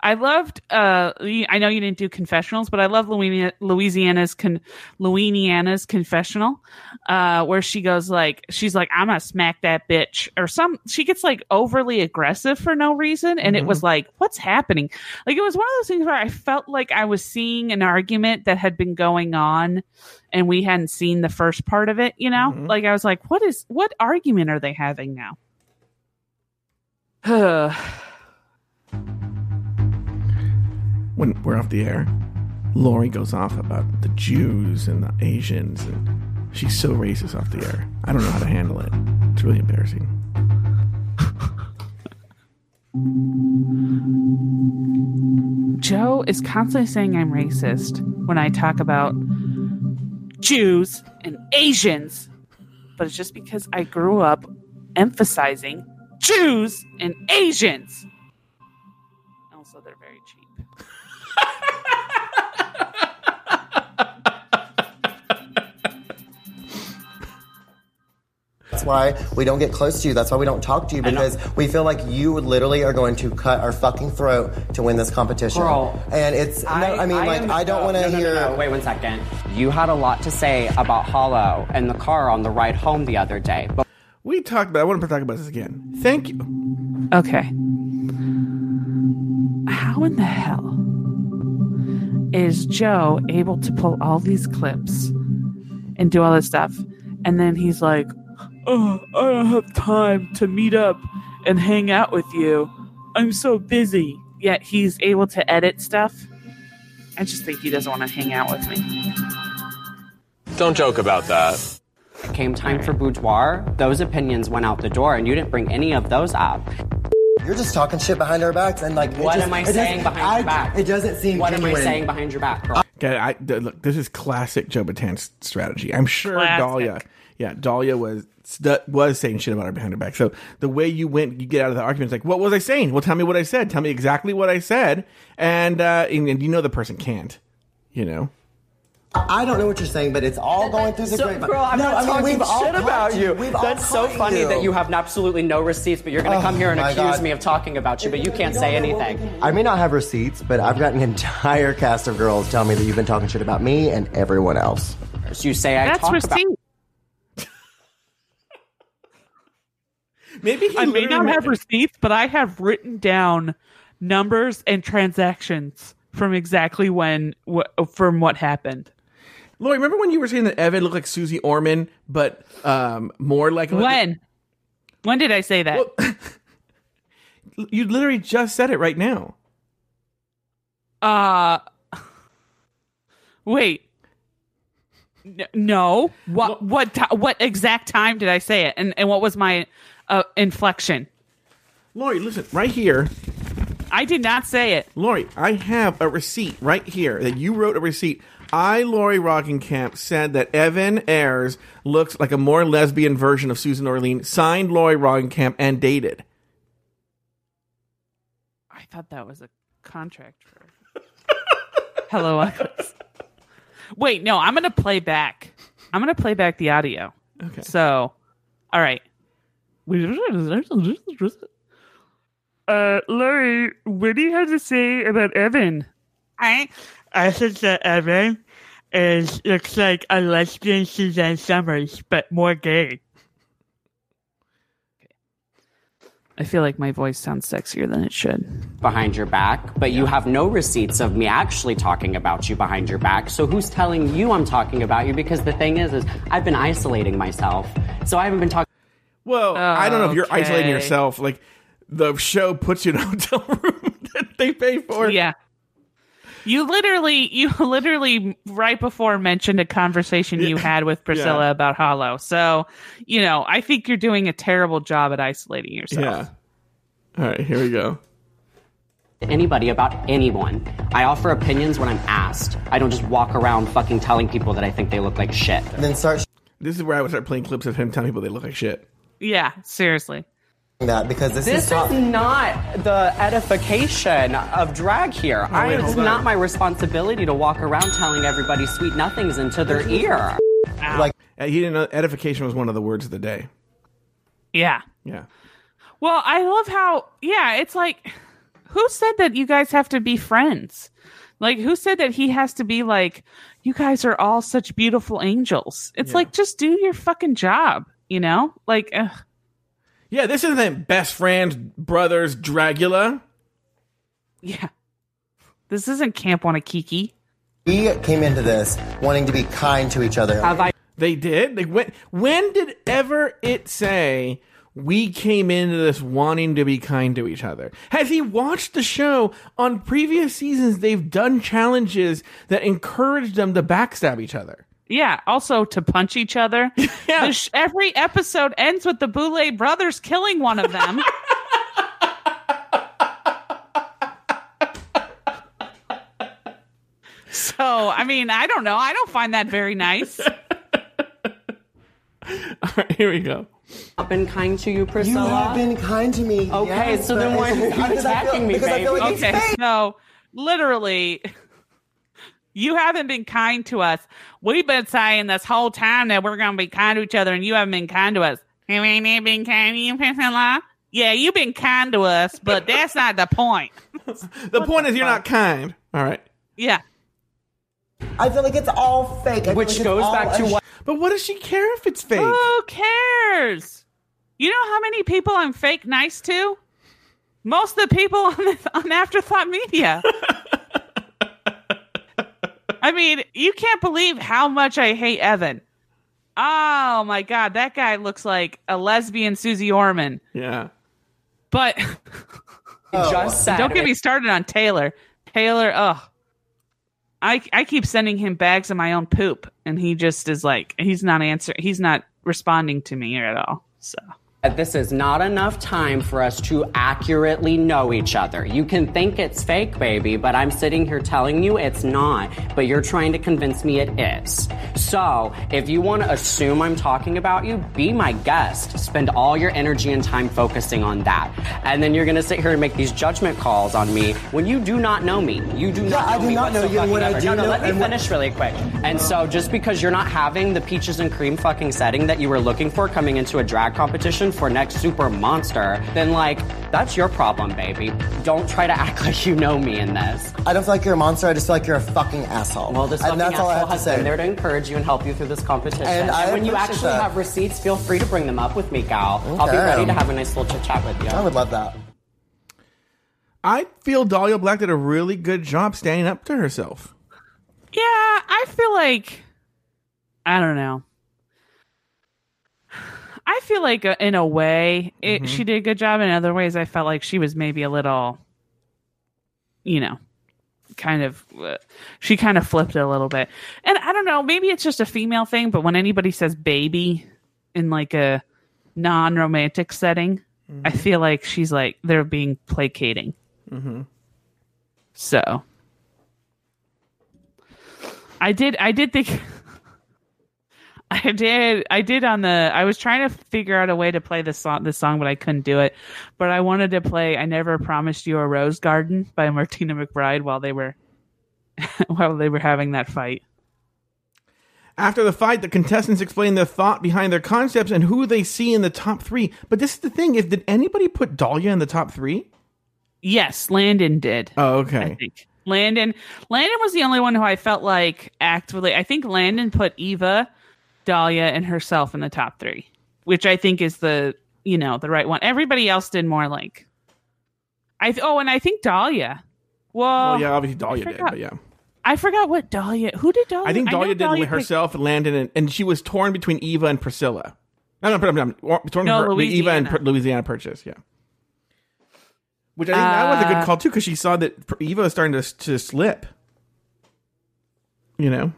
I loved uh I know you didn't do confessionals, but I love Louisiana's con, Louisiana's confessional uh where she goes like she's like I'm to smack that bitch or some she gets like overly aggressive for no reason and it was like what's happening? Like it was one of those things where I felt like I was seeing an argument that had been going on and we hadn't seen the first part of it, you know? Like I was like, what is what argument are they having now? When we're off the air, Lauri goes off about the Jews and the Asians, and she's so racist off the air. I don't know how to handle it. It's really embarrassing. Joe is constantly saying I'm racist when I talk about Jews and Asians, but it's just because I grew up emphasizing Jews and Asians. Why we don't get close to you. That's why we don't talk to you because we feel like you literally are going to cut our fucking throat to win this competition. Girl, and it's no, I mean, like am- I don't want to no, no, hear. no, no. Wait one second. You had a lot to say about Hollow and the car on the ride home the other day, but We talked about. I want to talk about this again. Thank you. Okay. How in the hell is Joe able to pull all these clips and do all this stuff? And then he's like, Oh, I don't have time to meet up and hang out with you. I'm so busy. Yet he's able to edit stuff. I just think he doesn't want to hang out with me. Don't joke about that. it came time for boudoir. Those opinions went out the door, and you didn't bring any of those up. You're just talking shit behind our backs, and like, What just- am I saying behind I- your back? It doesn't seem. What am I saying behind your back, girl? Okay, I, look, this is classic Joe Betance's strategy. I'm sure Classic. Dahlia, yeah, Dahlia was stu- was saying shit about her behind her back. So the way you went, you get out of the argument, it's like, what was I saying? Well, tell me what I said. Tell me exactly what I said, and uh, and, and you know the person can't, you know. I don't know what you're saying, but it's all going through the So, grapevine. girl, I'm no, not I mean, talking we've all shit about you. We've That's so caught funny that you have absolutely no receipts, but you're going to Oh, come here and accuse God. me of talking about you, but you can't say anything. I may not have receipts, but I've got an entire cast of girls tell me that you've been talking shit about me and everyone else. So you say I That's talk about. Maybe he I may not have receipts, but I have written down numbers and transactions from exactly when wh- from what happened. Lauri, remember when you were saying that Evan looked like Suze Orman, but um, more like When? When did I say that? you literally just said it right now. Uh Wait. N- no. What what ti- what exact time did I say it? And and what was my uh, inflection? Lauri, listen, right here. I did not say it. Lauri, I have a receipt right here that you wrote a receipt. I, Lauri Roggenkamp, said that Evan Ayers looks like a more lesbian version of Susan Orlean, signed Lauri Roggenkamp, and dated. I thought that was a contract for Hello. Wait, no, I'm gonna play back. I'm gonna play back the audio. Okay. So, all right. Uh, Larry, what do you have to say about Evan? I, I think that Evan is looks like a lesbian Suzanne Somers, but more gay. I feel like my voice sounds sexier than it should. behind your back, but you have no receipts of me actually talking about you behind your back. So who's telling you I'm talking about you? Because the thing is, is I've been isolating myself, so I haven't been talking. Well, I don't know if you're isolating yourself. Like the show puts you in a hotel room that they pay for. Yeah. You literally, you literally right before mentioned a conversation you had with Priscilla Yeah. about Hollow. So, you know, I think you're doing a terrible job at isolating yourself. Yeah. All right, here we go. anybody about anyone. I offer opinions when I'm asked. I don't just walk around fucking telling people that I think they look like shit. And then start This is where I would start playing clips of him telling people they look like shit. Yeah, seriously. that because this, This is top- is not the edification of drag here. I, wait, it's not my responsibility to walk around telling everybody sweet nothings into their ear. like Uh, he didn't know edification was one of the words of the day. Yeah. Yeah. Well, I love how, yeah, it's like, who said that you guys have to be friends? Like, who said that he has to be like, you guys are all such beautiful angels? It's like, just do your fucking job, you know? Like, ugh. Yeah, this isn't best friends, brothers, Dragula. yeah. This isn't Camp Wannakiki. we came into this wanting to be kind to each other. Have I They did. Like when when did ever it say we came into this wanting to be kind to each other? Has he watched the show on previous seasons? They've done challenges that encourage them to backstab each other. Yeah. Also to punch each other. Yeah. Sh- every episode ends with the Boulet brothers killing one of them. so, I mean, I don't know. I don't find that very nice. All right, here we go. I've been kind to you, you have been kind to me. Okay, yes, so then why are you because I feel- attacking me, because I feel baby? like Okay, fake. so literally, you haven't been kind to us. We've been saying this whole time that we're going to be kind to each other, and you haven't been kind to us. You ain't been kind to you, Priscilla? Yeah, you've been kind to us, but that's not the point. The point is you're not kind. All right. Yeah. I feel like it's all fake. I Which like goes back to a what But what does she care if it's fake? Who cares? You know how many people I'm fake nice to? Most of the people on, this, on Afterthought Media. I mean, you can't believe how much I hate Evan. Oh my god, that guy looks like a lesbian Suze Orman. Yeah. But just oh. said. don't get me started on Taylor. Taylor, ugh. I I keep sending him bags of my own poop, and he just is like he's not answering. He's not responding to me at all. So This is not enough time for us to accurately know each other. You can think it's fake, baby, but I'm sitting here telling you it's not, but you're trying to convince me it is. So, if you want to assume I'm talking about you, be my guest. Spend all your energy and time focusing on that. And then you're going to sit here and make these judgment calls on me when you do not know me. You do not know me. Yeah, I do not know you, when I do No, no, know- let me finish really quick. And so, just because you're not having the peaches and cream fucking setting that you were looking for coming into a drag competition for next super monster, then like that's your problem, baby. Don't try to act like you know me in this. I don't feel like you're a monster. I just feel like you're a fucking asshole. Well, this fucking and that's all I asshole have to has been there to encourage you and help you through this competition. And I when you actually that. have receipts, feel free to bring them up with me, gal. I'll be ready to have a nice little chit chat with you. I would love that. I feel Dahlia Black did a really good job standing up to herself. yeah, I feel like I don't know. I feel like uh, in a way it, she did a good job. In other ways, I felt like she was maybe a little, you know, kind of. Uh, she kind of flipped it a little bit, and I don't know. Maybe it's just a female thing, but when anybody says "baby" in like a non-romantic setting, I feel like she's like they're being placating. So I did I did think I did I did on the I was trying to figure out a way to play this song this song but I couldn't do it. But I wanted to play I Never Promised You a Rose Garden by Martina McBride while they were while they were having that fight. After the fight, the contestants explain their thought behind their concepts and who they see in the top three. But this is the thing: is did anybody put Dahlia in the top three? Yes, Landon did. Oh, I okay. think. Landon Landon was the only one who I felt like actively I think Landon put Evah, Dahlia, and herself in the top three. Which I think is the you know, the right one. Everybody else did more like. I th- oh, and I think Dahlia. Well, well, yeah, obviously Dahlia did, but yeah. I forgot what Dahlia. Who did Dahlia? I think Dahlia did Dahlia with picked- herself, and Landon, and, and she was torn between Evah and Priscilla. No, no, no, no, torn No, between Evah and Louisiana. Louisiana Purchase, yeah. Which I think that was a good Uh, call too, because she saw that Evah was starting to to slip. You know.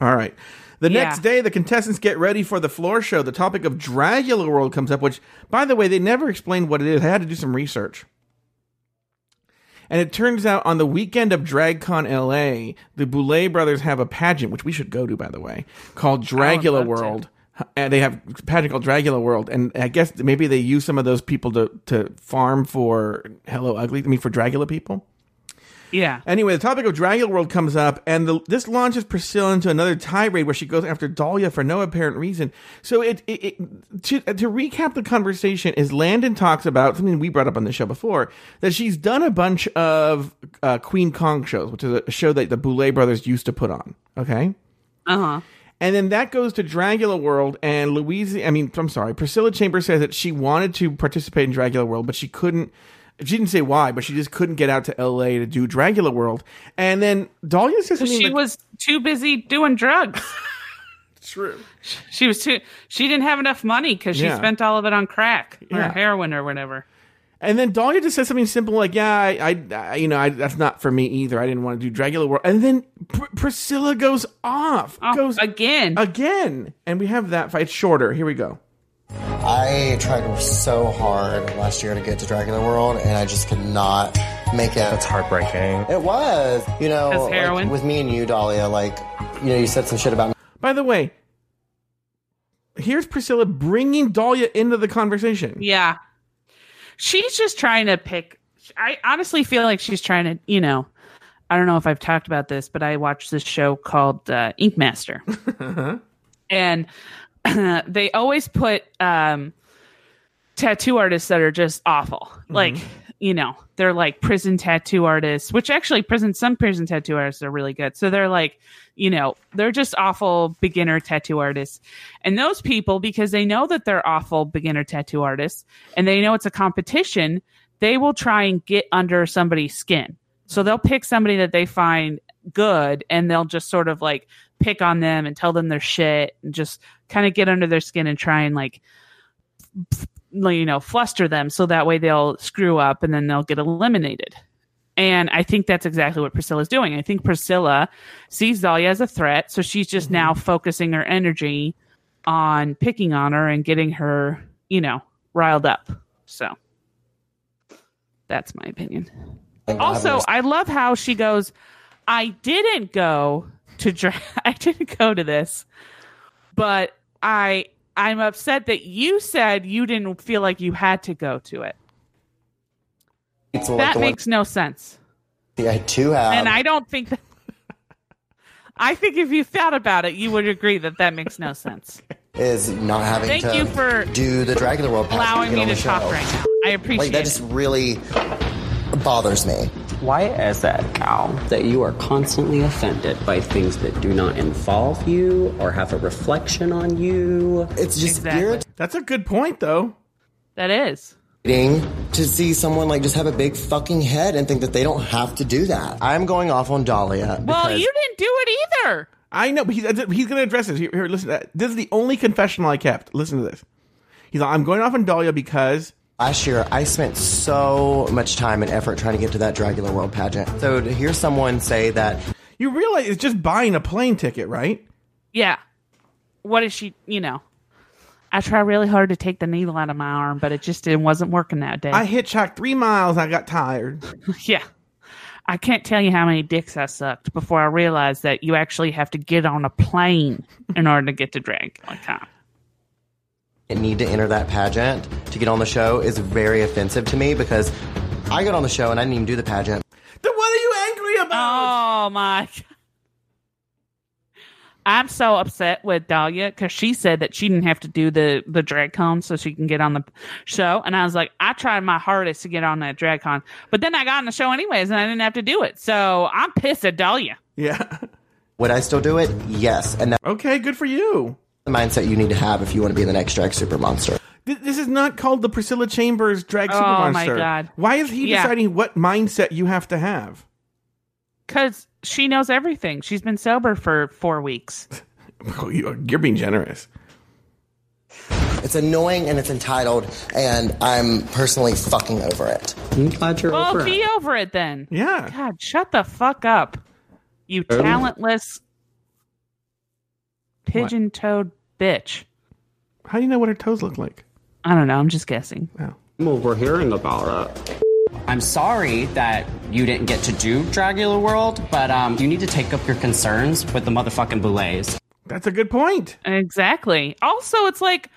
All right. The Yeah. next day, the contestants get ready for the floor show. The topic of Dragula World comes up, which, by the way, they never explained what it is. I had to do some research. And it turns out on the weekend of DragCon LA, the Boulet brothers have a pageant, which we should go to, by the way, called Dragula love to. World. And they have a pageant called Dragula World. And I guess maybe they use some of those people to, to farm for Hello Ugly, I mean, for Dragula people. Yeah. Anyway, the topic of Dragula World comes up, and the, this launches Priscilla into another tirade where she goes after Dahlia for no apparent reason. So, it, it, it to to recap the conversation is Landon talks about something we brought up on the show before that she's done a bunch of uh, Queen Kong shows, which is a show that the Boulet brothers used to put on. Okay. Uh huh. And then that goes to Dragula World, and Louise, I mean, I'm sorry, Priscilla Chambers says that she wanted to participate in Dragula World, but she couldn't. She didn't say why, but she just couldn't get out to LA to do Dragula World. And then Dahlia says So she like, was too busy doing drugs. True. She was too. She didn't have enough money because she Yeah. spent all of it on crack or Yeah. heroin or whatever. And then Dahlia just says something simple like, "Yeah, I, I, I you know, I, that's not for me either. I didn't want to do Dragula World." And then Pr- Priscilla goes off, Oh, goes again, again, and we have that fight. It's shorter. Here we go. I tried so hard last year to get to Dragula World, and I just could not make it. It's heartbreaking. It was, you know, 'Cause like, heroin? with me and you, Dahlia. Like, you know, you said some shit about Me. By the way, here's Priscilla bringing Dahlia into the conversation. Yeah. She's just trying to pick. I honestly feel like she's trying to, you know, I don't know if I've talked about this, but I watched this show called uh, Ink Master. and they always put um, tattoo artists that are just awful. Like, you know, they're like prison tattoo artists, which actually prison some prison tattoo artists are really good. So they're like, you know, they're just awful beginner tattoo artists. And those people, because they know that they're awful beginner tattoo artists and they know it's a competition, they will try and get under somebody's skin. So they'll pick somebody that they find good and they'll just sort of like pick on them and tell them their shit and just kind of get under their skin and try and like you know fluster them so that way they'll screw up and then they'll get eliminated. And i think that's exactly what priscilla's doing. I think priscilla sees dahlia as a threat so she's just mm-hmm. now focusing her energy on picking on her and getting her you know riled up. So that's my opinion. Also i love how she goes i didn't go to dra- i didn't go to this but i i'm upset that you said you didn't feel like you had to go to it. It's like that one makes no sense. I do have. and i don't think that i think if you thought about it you would agree that that makes no sense. Is not having Thank to you for do the Dragula World allowing me to talk right now. I appreciate Like that it. just really bothers me. Why is it, Cal, that you are constantly offended by things that do not involve you or have a reflection on you? It's just Exactly. That's a good point, though. that is to see someone like just have a big fucking head and think that they don't have to do that. I'm going off on Dahlia. well you didn't do it either I know, but he's, he's going to address this. Here, here, listen. To that. This is the only confessional I kept. Listen to this. He's like, I'm going off on Dahlia because Last year, I spent so much time and effort trying to get to that Dragula World pageant. So to hear someone say that you realize it's just buying a plane ticket, right? Yeah. What is she, you know? I try really hard to take the needle out of my arm, but it just it wasn't working that day. I hitchhiked three miles. I got tired. yeah. I can't tell you how many dicks I sucked before I realized that you actually have to get on a plane in order to get to drag. Like, huh. I need to enter that pageant to get on the show is very offensive to me because I got on the show and I didn't even do the pageant. Then what are you angry about? Oh my. God. I'm so upset with Dahlia because she said that she didn't have to do the the drag con so she can get on the show, and I was like, I tried my hardest to get on that drag con, but then I got on the show anyways, and I didn't have to do it. So I'm pissed at Dahlia. Yeah. Would I still do it? Yes. And that's Okay, good for you. The mindset you need to have if you want to be the next drag super monster. This is not called the Priscilla Chambers drag Oh, super my. God. Why is he Yeah. deciding what mindset you have to have? Because she knows everything. She's been sober for four weeks. Oh, you- You're being generous. It's annoying and it's entitled, and I'm personally fucking over it. I'm glad you're over it. Well, over be it. over it then. Yeah. God, shut the fuck up. You Oh. talentless pigeon toed bitch. How do you know what her toes look like? I don't know. I'm just guessing. Well, we're hearing about it. I'm sorry that you didn't get to do Dragula World, but um, you need to take up your concerns with the motherfucking boulets. That's a good point. Exactly. Also, it's like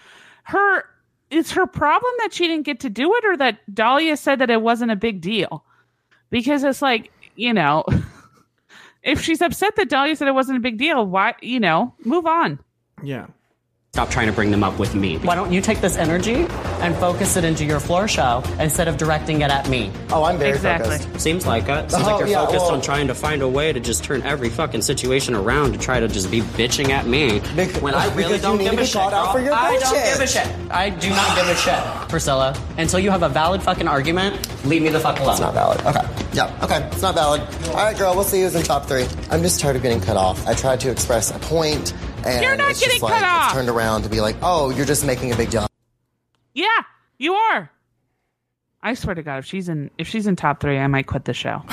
her. It's her problem that she didn't get to do it, or that Dahlia said that it wasn't a big deal. Because it's like you know, if she's upset that Dahlia said it wasn't a big deal, why you know, move on. Yeah. Stop trying to bring them up with me. Why don't you take this energy and focus it into your floor show instead of directing it at me? Oh, I'm very Exactly. focused. Seems like it. Seems Oh, like you're yeah, focused well- on trying to find a way to just turn every fucking situation around to try to just be bitching at me. Bec- when I really because don't you give to a be shit. out for your I don't give a shit. I do not give a shit, Priscilla. Until you have a valid fucking argument, leave me the fuck alone. It's not valid. Okay. Yeah. Okay. It's not valid. All right, girl. We'll see who's in top three. I'm just tired of getting cut off. I tried to express a point, and You're not it's getting just like cut off. it's turned around to be like, oh, you're just making a big deal. Yeah, you are. I swear to God, if she's in if she's in top three, I might quit the show.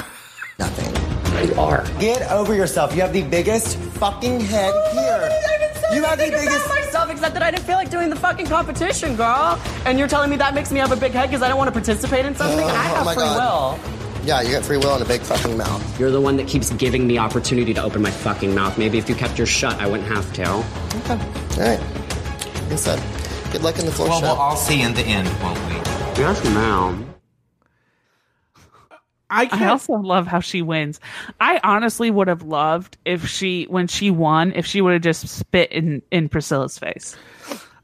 Nothing. You are. Get over yourself. You have the biggest fucking head oh here. You have the biggest. myself, except that I didn't feel like doing the fucking competition, girl. And you're telling me that makes me have a big head because I don't want to participate in something? Oh, I have oh my free God. will. Yeah, you got free will and a big fucking mouth. You're the one that keeps giving me opportunity to open my fucking mouth. Maybe if you kept your shut, I wouldn't have to. Okay. All right. Like I said, good luck in the floor Well, show. we'll all see in the end, won't we? Yes, ma'am. I I can't. also love how she wins. I honestly would have loved if she, when she won, if she would have just spit in in Priscilla's face.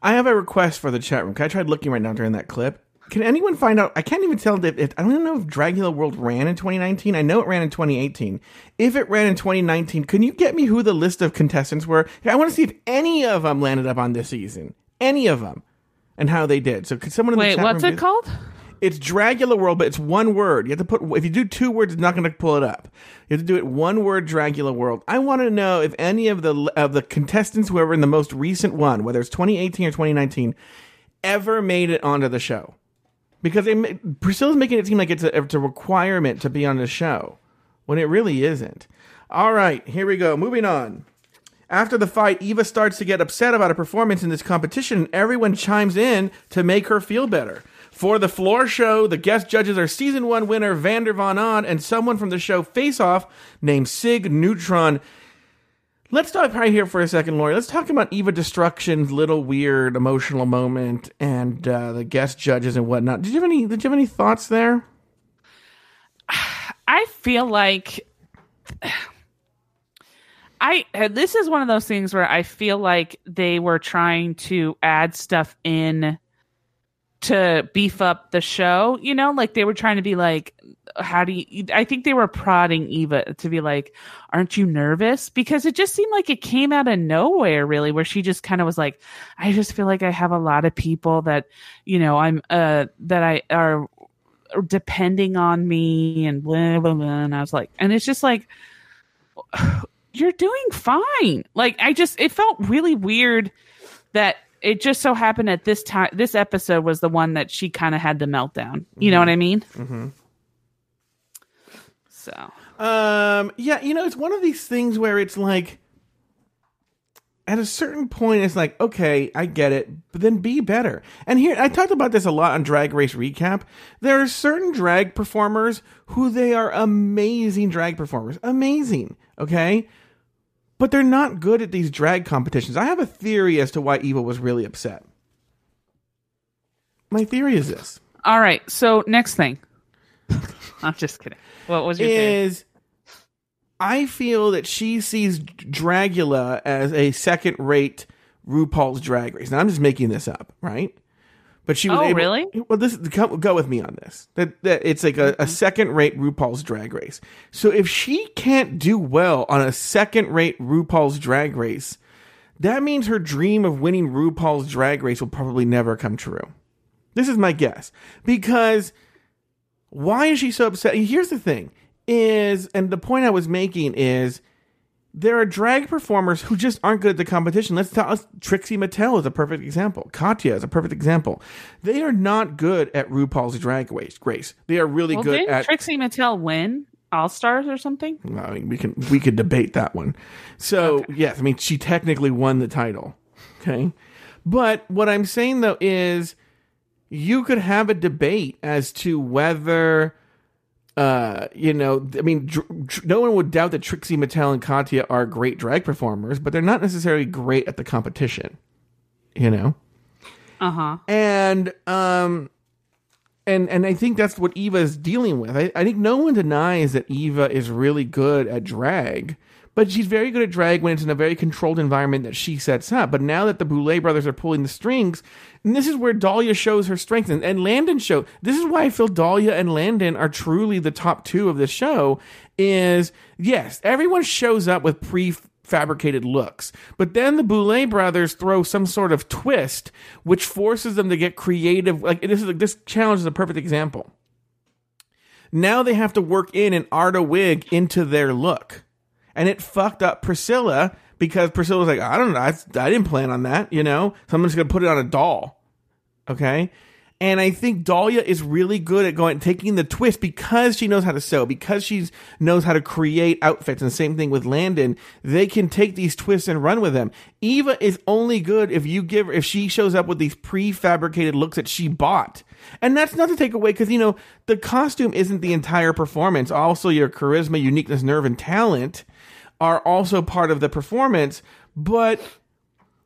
I have a request for the chat room. 'cause I tried looking right now during that clip. Can anyone find out? I can't even tell if, if I don't even know if Dragula World ran in 2019. I know it ran in 2018. If it ran in 2019, can you get me who the list of contestants were? I want to see if any of them landed up on this season. Any of them, and how they did. So could someone in the Wait, chat what's room it called? It's Dragula World, but it's one word. You have to put if you do two words, it's not going to pull it up. You have to do it one word. Dragula World. I want to know if any of the of the contestants, whoever in the most recent one, whether it's 2018 or 2019, ever made it onto the show. Because ma- Priscilla's making it seem like it's a, it's a requirement to be on the show, when it really isn't. All right, here we go. Moving on. After the fight, Evah starts to get upset about her performance in this competition, and everyone chimes in to make her feel better. For the floor show, the guest judges are season one winner Vander Von Odd and someone from the show Face Off named Sig Neutron. Let's stop right here for a second, Lauri. Let's talk about Evah Destruction's little weird emotional moment and uh, the guest judges and whatnot. Did you have any? Did you have any thoughts there? I feel like I this is one of those things where I feel like they were trying to add stuff in to beef up the show, you know, like they were trying to be like how do you I think they were prodding Evah to be like aren't you nervous? Because it just seemed like it came out of nowhere really where she just kind of was like I just feel like I have a lot of people that you know I'm uh that I are depending on me and blah blah blah and I was like and it's just like you're doing fine. Like I just it felt really weird that it just so happened at this time this episode was the one that she kind of had the meltdown. You know what I mean? Mm-hmm. So Um, yeah, you know, it's one of these things where it's like, at a certain point, it's like, okay, I get it, but then be better. And here, I talked about this a lot on Drag Race Recap. There are certain drag performers who they are amazing drag performers, amazing, okay? But they're not good at these drag competitions. I have a theory as to why Evah was really upset. My theory is this. all right so next thing I'm just kidding what was your theory? is I feel that she sees Dragula as a second rate RuPaul's Drag Race. Now I'm just making this up, right? But she was Oh, able, really? Well, this go, go with me on this. That that it's like a, a mm-hmm. second rate RuPaul's Drag Race. So if she can't do well on a second rate RuPaul's Drag Race, that means her dream of winning RuPaul's Drag Race will probably never come true. This is my guess because why is she so upset? Here's the thing: is and the point I was making is there are drag performers who just aren't good at the competition. Let's talk. Let's, Trixie Mattel is a perfect example. Katya is a perfect example. They are not good at RuPaul's Drag Race. Grace, they are really Well, good at. Trixie Mattel win All Stars or something? I mean, we can we could debate that one. So yes, I mean she technically won the title. Okay, but what I'm saying though is you could have a debate as to whether. Uh, you know, I mean, dr- dr- no one would doubt that Trixie Mattel and Katya are great drag performers, but they're not necessarily great at the competition. You know, Uh huh. and um and and I think that's what Evah is dealing with. I, I think no one denies that Evah is really good at drag, but she's very good at drag when it's in a very controlled environment that she sets up. But now that the Boulet brothers are pulling the strings, and this is where Dahlia shows her strength, and, and Landon show. This is why I feel Dahlia and Landon are truly the top two of the show. Is yes, everyone shows up with pre fabricated looks. But then the Boulet brothers throw some sort of twist, which forces them to get creative. Like this is this challenge is a perfect example. Now they have to work in an Arda wig into their look, and it fucked up Priscilla because Priscilla was like, I don't know, I, I didn't plan on that. You know, someone's gonna put it on a doll. Okay. And I think Dahlia is really good at going taking the twist because she knows how to sew, because she knows how to create outfits. And same thing with Landon. They can take these twists and run with them. Evah is only good if you give if she shows up with these prefabricated looks that she bought. And that's not to take away because you know the costume isn't the entire performance. Also, your charisma, uniqueness, nerve, and talent are also part of the performance. But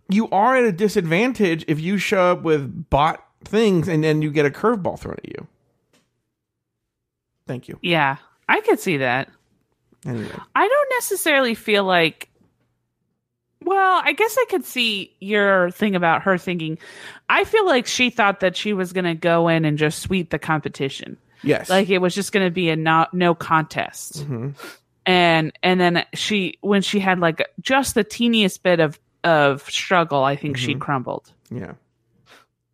you are at a disadvantage if you show up with bought things and then you get a curveball thrown at you. Thank you. Yeah, I could see that. Anyway, I don't necessarily feel like. Well, I guess I could see your thing about her thinking. I feel like she thought that she was going to go in and just sweep the competition. yes, Like it was just going to be a no, no contest. Mhm. And and then she when she had like just the teeniest bit of of struggle, I think she Mhm. crumbled. yeah,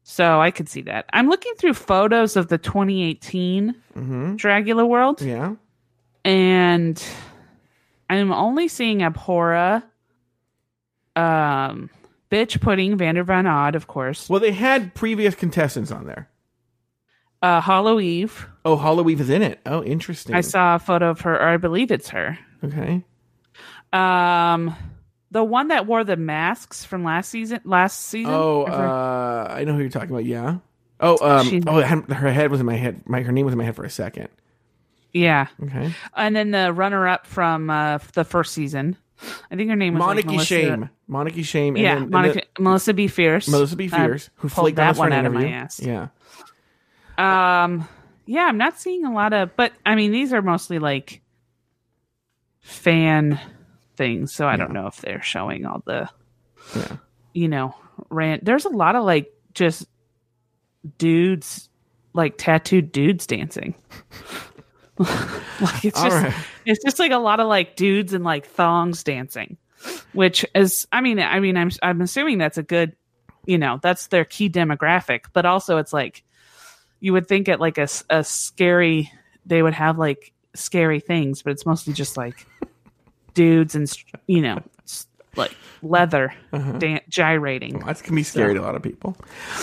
So I could see that. I'm looking through photos of the 2018 mm-hmm. Dragula World. yeah. and I'm only seeing Abhora, um, Bitch Pudding, Vander Von Odd, of course, Well, they had previous contestants on there. Uh, Hollow Eve. Oh, Hollow Eve is in it. Oh, interesting. I saw a photo of her, or I believe it's her. Okay. Um, the one that wore the masks from last season. Last season. Oh, uh, I know who you're talking about. Yeah. Oh, um, oh, her head was in my head. My her name was in my head for a second. yeah. Okay. And then the runner-up from uh, the first season. I think her name was like Monarchy Melissa- Shame. Monarchy Shame. and Yeah, then- and Monica, then Melissa B. Fierce. Melissa B. Uh, Fierce, who pulled flaked on that us for one an out of my interview. ass. Yeah. Um, yeah, I'm not seeing a lot of, but I mean, these are mostly like fan things, so I don't know if they're showing all the, Yeah. you know, rant. There's a lot of like just dudes, like tattooed dudes dancing. like it's All just, right. it's just like a lot of like dudes and like thongs dancing, which is, I mean, I mean, I'm, I'm assuming that's a good, you know, that's their key demographic, but also it's like you would think at like a, a scary, they would have like scary things, but it's mostly just like dudes and you know, like leather uh-huh. dan- gyrating. That can be scary to a lot of people.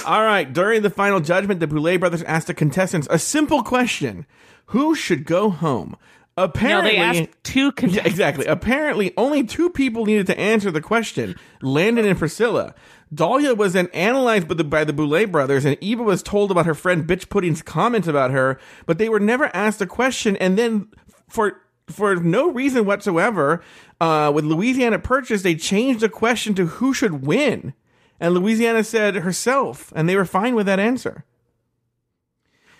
All right. During the final judgment, the Boulet brothers asked the contestants a simple question Who should go home? No, Apparently, they asked two Yeah, exactly. Apparently, only two people needed to answer the question Landon and Priscilla. Dahlia was then analyzed by the, by the Boulet brothers, and Eva was told about her friend Bitch Pudding's comments about her, but they were never asked a question. And then, for for no reason whatsoever, uh, with Louisiana Purchase, they changed the question to who should win. And Louisiana said herself, and they were fine with that answer.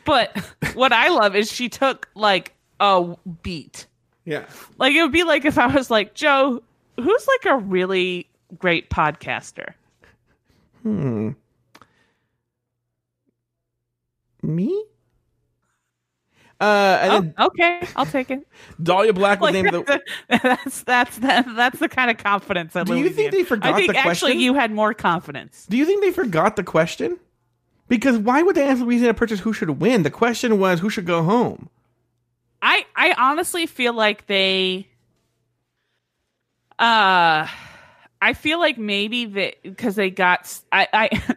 But what I love is she took like a beat. Yeah. Like it would be like if I was like, Joe, who's like a really great podcaster? Hmm. Me? Uh, Oh, okay, I'll take it. Dahlia Black was Like, named the. that's that's that's that's the kind of confidence that. Do you think Louisiana- they forgot the question? I think the actually question? you had more confidence. Do you think they forgot the question? Because why would they ask Louisiana Purchase who should win? The question was who should go home. I I honestly feel like they uh I feel like maybe that because they got I,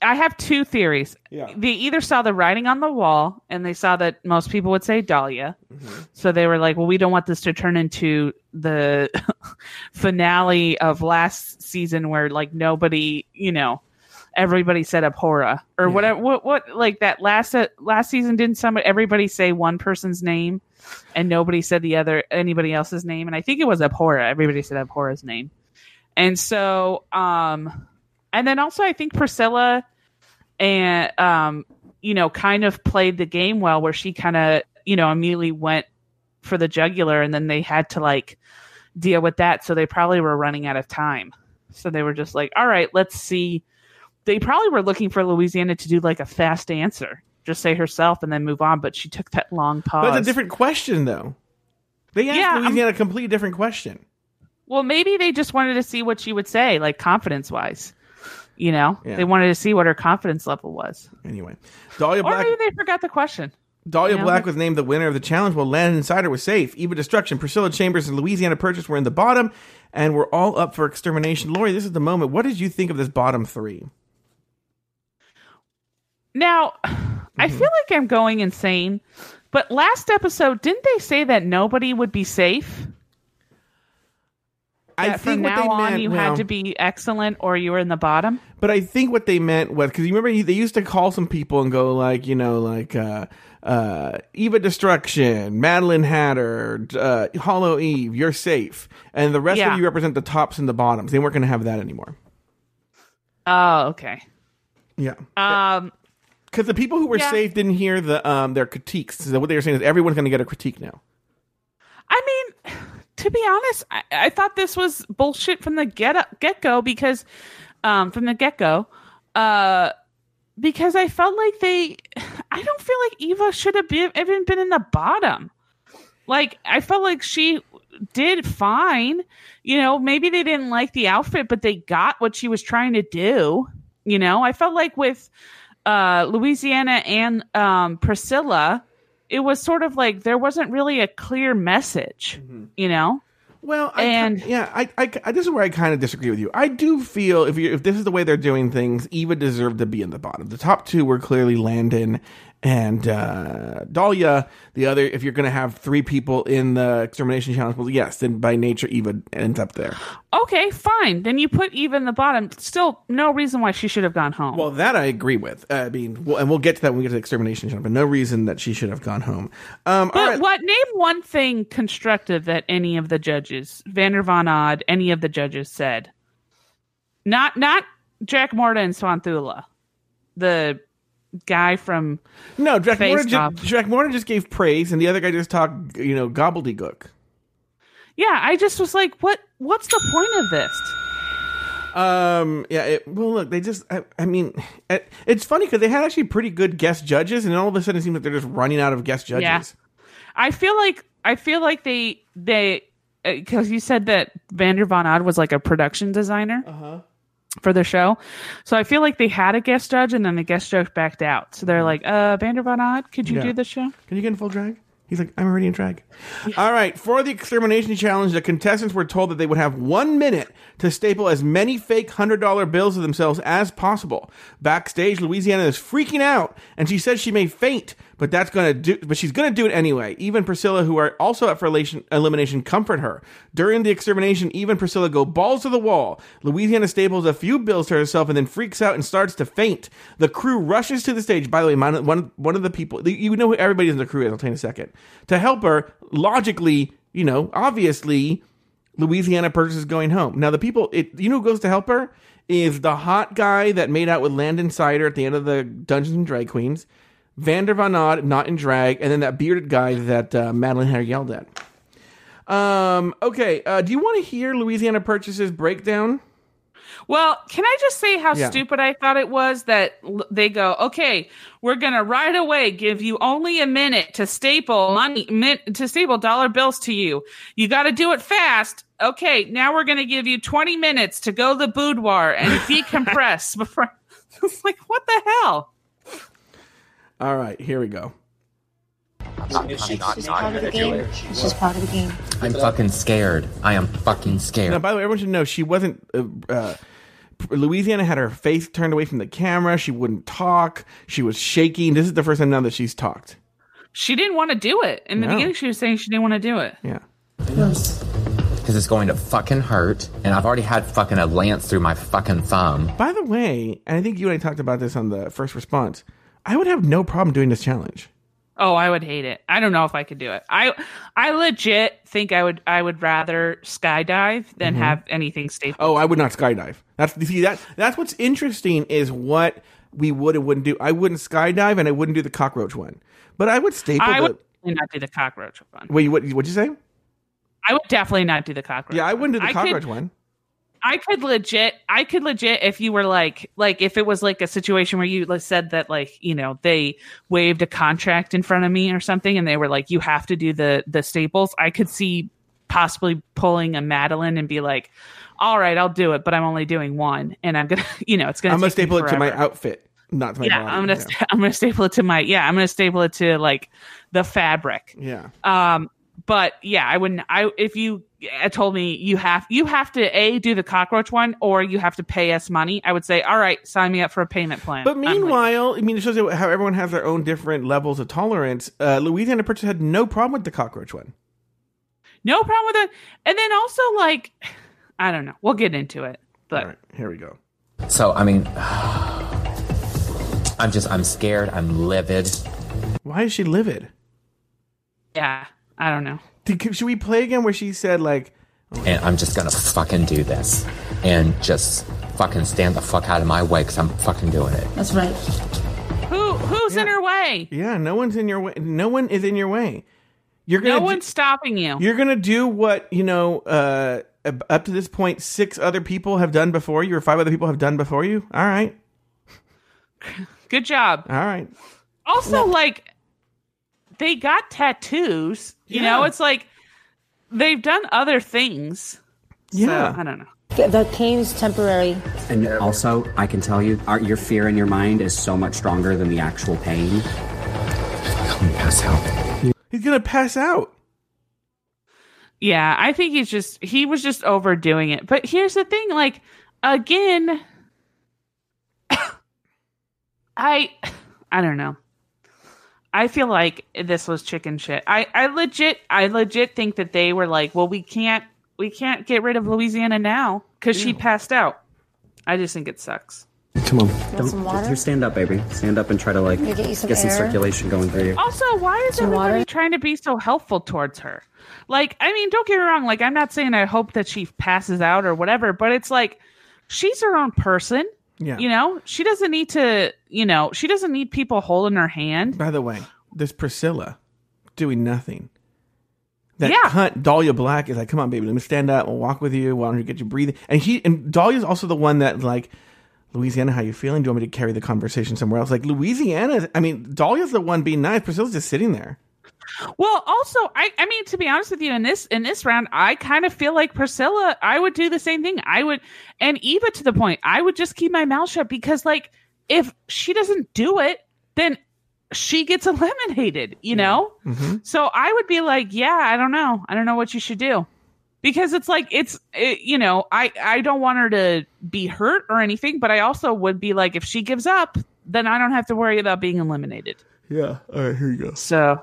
I have two theories. Yeah. They either saw the writing on the wall and they saw that most people would say Dahlia. Mm-hmm. So they were like, well, we don't want this to turn into the finale of last season where like nobody, you know, everybody said Abhora or whatever. What, what, like that last, uh, last season, didn't somebody, everybody say one person's name and nobody said the other, anybody else's name? And I think it was Abhora. Everybody said Abhora's name. And so, um, and then also I think Priscilla and, um, you know, kind of played the game well where she kind of, you know, immediately went for the jugular and then they had to like deal with that. So they probably were running out of time. So they were just like, all right, let's see. They probably were looking for Louisiana to do like a fast answer, just say herself and then move on. But she took that long pause. But it's a different question, though. They asked Yeah, I'm- Louisiana a completely different question. Well, maybe they just wanted to see what she would say, like confidence wise. You know, Yeah. they wanted to see what her confidence level was. Anyway, Dahlia Black. Or maybe they forgot the question. Dahlia Black was named the winner of the challenge, while Landon Cider was safe. Evah Destruction, Priscilla Chambers, and Louisiana Purchase were in the bottom, and were all up for extermination. Lauri, this is the moment. What did you think of this bottom three? Now, Mm-hmm. I feel like I'm going insane, but last episode, didn't they say that nobody would be safe? I think from what now they on meant. you well, had to be excellent or you were in the bottom. But I think what they meant was because you remember they used to call some people and go like, you know, like uh, uh, Evah Destruction, Madeline Hatter, uh, Hollow Eve, you're safe, and the rest Yeah. of you represent the tops and the bottoms. They weren't going to have that anymore. Oh, okay. Yeah, Um, because the people who were Yeah. safe didn't hear the um their critiques. So what they were saying is everyone's going to get a critique now. To be honest, I, I thought this was bullshit from the get get go because, um, from the get go, uh, because I felt like they, I don't feel like Evah should have been even been in the bottom. Like I felt like she did fine. You know, maybe they didn't like the outfit, but they got what she was trying to do. You know, I felt like with uh, Louisiana and um, Priscilla, it was sort of like there wasn't really a clear message. Mm-hmm. You know, Well, I, And- yeah, I, I, I- this is where I kind of disagree with you. I do feel if you if this is the way they're doing things, Evah deserved to be in the bottom. The top two were clearly Landon and uh, Dahlia. The other, if you're going to have three people in the extermination challenge, well, yes, then by nature Evah ends up there. okay, fine. Then you put Evah in the bottom. Still, no reason why she should have gone home. Well, that I agree with. Uh, I mean, well, and we'll get to that when we get to the extermination challenge. But no reason that she should have gone home. Um, But right. what name one thing constructive that any of the judges, Vander Von Odd, any of the judges said? Not not Jack Morta and Swanthula, the guy from No, Jack Face Morton, off. just, Jack Morton just gave praise, and the other guy just talked, you know, gobbledygook. yeah. I just was like, what What's the point of this? Um. Yeah. It, well, look. They just. I, I mean, it, it's funny because they had actually pretty good guest judges, and all of a sudden it seems like they're just running out of guest judges. Yeah. I feel like I feel like they they because you said that Vander Von Odd was like a production designer Uh-huh. For the show, so I feel like they had a guest judge and then the guest judge backed out. So they're like, "Uh, Vander Von Odd, could you Mm-hmm. Yeah. do the show?" Can you get in full drag? He's like, I'm already in drag. All right. For the extermination challenge, the contestants were told that they would have one minute to staple as many fake hundred dollar bills of themselves as possible. Backstage, Louisiana is freaking out, and she says she may faint, but that's gonna do. But she's gonna do it anyway. Even Priscilla, who are also up for elimination, comfort her. During the extermination, even Priscilla go balls to the wall. Louisiana staples a few bills to herself and then freaks out and starts to faint. The crew rushes to the stage. By the way, one one of the people you know who everybody in the crew is. I'll tell you in a second. To help her, logically, you know, obviously, Louisiana Purchase is going home. Now the people, it, you know, who goes to help her is the hot guy that made out with Landon Cider at the end of the Dungeons and Drag Queens, Vander Von Odd, not in drag, and then that bearded guy that uh, Madeline had yelled at. Um. Okay. Uh, do you want to hear Louisiana Purchase's breakdown? Well, can I just say how Yeah. stupid I thought it was that l- they go, okay, we're gonna right away give you only a minute to staple money min- to staple dollar bills to you. You got to do it fast. Okay, now we're gonna give you twenty minutes to go to the boudoir and decompress before. It's like what the hell? All right, here we go. She's part of the game. She's part of the game. I'm fucking scared. I am fucking scared. Now, by the way, everyone should know she wasn't. Uh, uh, Louisiana had her face turned away from the camera. She wouldn't talk. She was shaking. This is the first time now that she's talked. She didn't want to do it in the No. beginning. She was saying she didn't want to do it. Yeah. Because it's going to fucking hurt, and I've already had fucking a lance through my fucking thumb. By the way, and I think you and I talked about this on the first response. I would have no problem doing this challenge. Oh, I would hate it. I don't know if I could do it. I I legit think I would I would rather skydive than Mhm. have anything stapled. Oh, I would not skydive. That's see that that's what's interesting is what we would and wouldn't do. I wouldn't skydive and I wouldn't do the cockroach one, but I would staple. I the, would not do the cockroach one. Wait, what? What'd you say? I would definitely not do the cockroach. Yeah, I wouldn't do the I cockroach could- one. I could legit, I could legit if you were like, like if it was like a situation where you said that like you know they waived a contract in front of me or something, and they were like, you have to do the the staples. I could see possibly pulling a Madeline and be like, all right, I'll do it, but I'm only doing one, and I'm gonna, you know, it's gonna. I'm gonna staple it to my outfit, not to my yeah, body. I'm gonna, yeah. I'm gonna staple it to my, yeah, I'm gonna staple it to like the fabric. Yeah. Um, but yeah, I wouldn't. I if you told me you have you have to a do the cockroach one or you have to pay us money, I would say, all right, sign me up for a payment plan. But I'm like, meanwhile, I mean, it shows you how everyone has their own different levels of tolerance. Uh, Louisiana Purchase had no problem with the cockroach one. no problem with it. And then also like, I don't know. We'll get into it, but All right, here we go. So, I mean, I'm just, I'm scared. I'm livid. Why is she livid? yeah, I don't know. Did, should we play again where she said like, And I'm just gonna fucking do this. And just fucking stand the fuck out of my way because I'm fucking doing it. That's right. Who who's in her way? "Yeah, no one's in your way. No one is in your way. You're gonna No do- one's stopping you. You're gonna do what you know. Uh, up to this point, six other people have done before you, or five other people have done before you. All right, Good job. all right. Also, like, they got tattoos. You Yeah. know, it's like they've done other things. Yeah. So, I don't know. The, the pain's temporary. And also, I can tell you, our, your fear in your mind is so much stronger than the actual pain. He's gonna Pass out. He's gonna pass out. Yeah, I think he's just he was just overdoing it. But here's the thing, like again I I don't know. I feel like this was chicken shit. I I legit I legit think that they were like, well, we can't we can't get rid of Louisiana now cuz she passed out. I just think it sucks. Come on. Want some water? Here, stand up, baby. Stand up and try to, like, get some get some circulation going through you. Also, why is Some everybody water? trying to be so helpful towards her? Like, I mean, don't get me wrong. Like, I'm not saying I hope that she passes out or whatever, but it's like she's her own person. Yeah. You know, she doesn't need to. You know, she doesn't need people holding her hand. By the way, this Priscilla doing nothing. That Yeah. cunt Dahlia Black is like, come on, baby, let me stand up. We'll walk with you. Why don't you get you breathing? And he and Dahlia's also the one that like, Louisiana, how you feeling? Do you want me to carry the conversation somewhere else? Like Louisiana, I mean, Dahlia's the one being nice. Priscilla's just sitting there. Well, also, I I mean, to be honest with you, in this in this round, I kind of feel like Priscilla. I would do the same thing. I would, and Evah to the point. I would just keep my mouth shut because, like, if she doesn't do it, then she gets eliminated. You know. Mm-hmm. So I would be like, yeah, I don't know. I don't know what you should do. Because it's like it's it, you know, I I don't want her to be hurt or anything, but I also would be like if she gives up, then I don't have to worry about being eliminated. Yeah. All right, here you go. So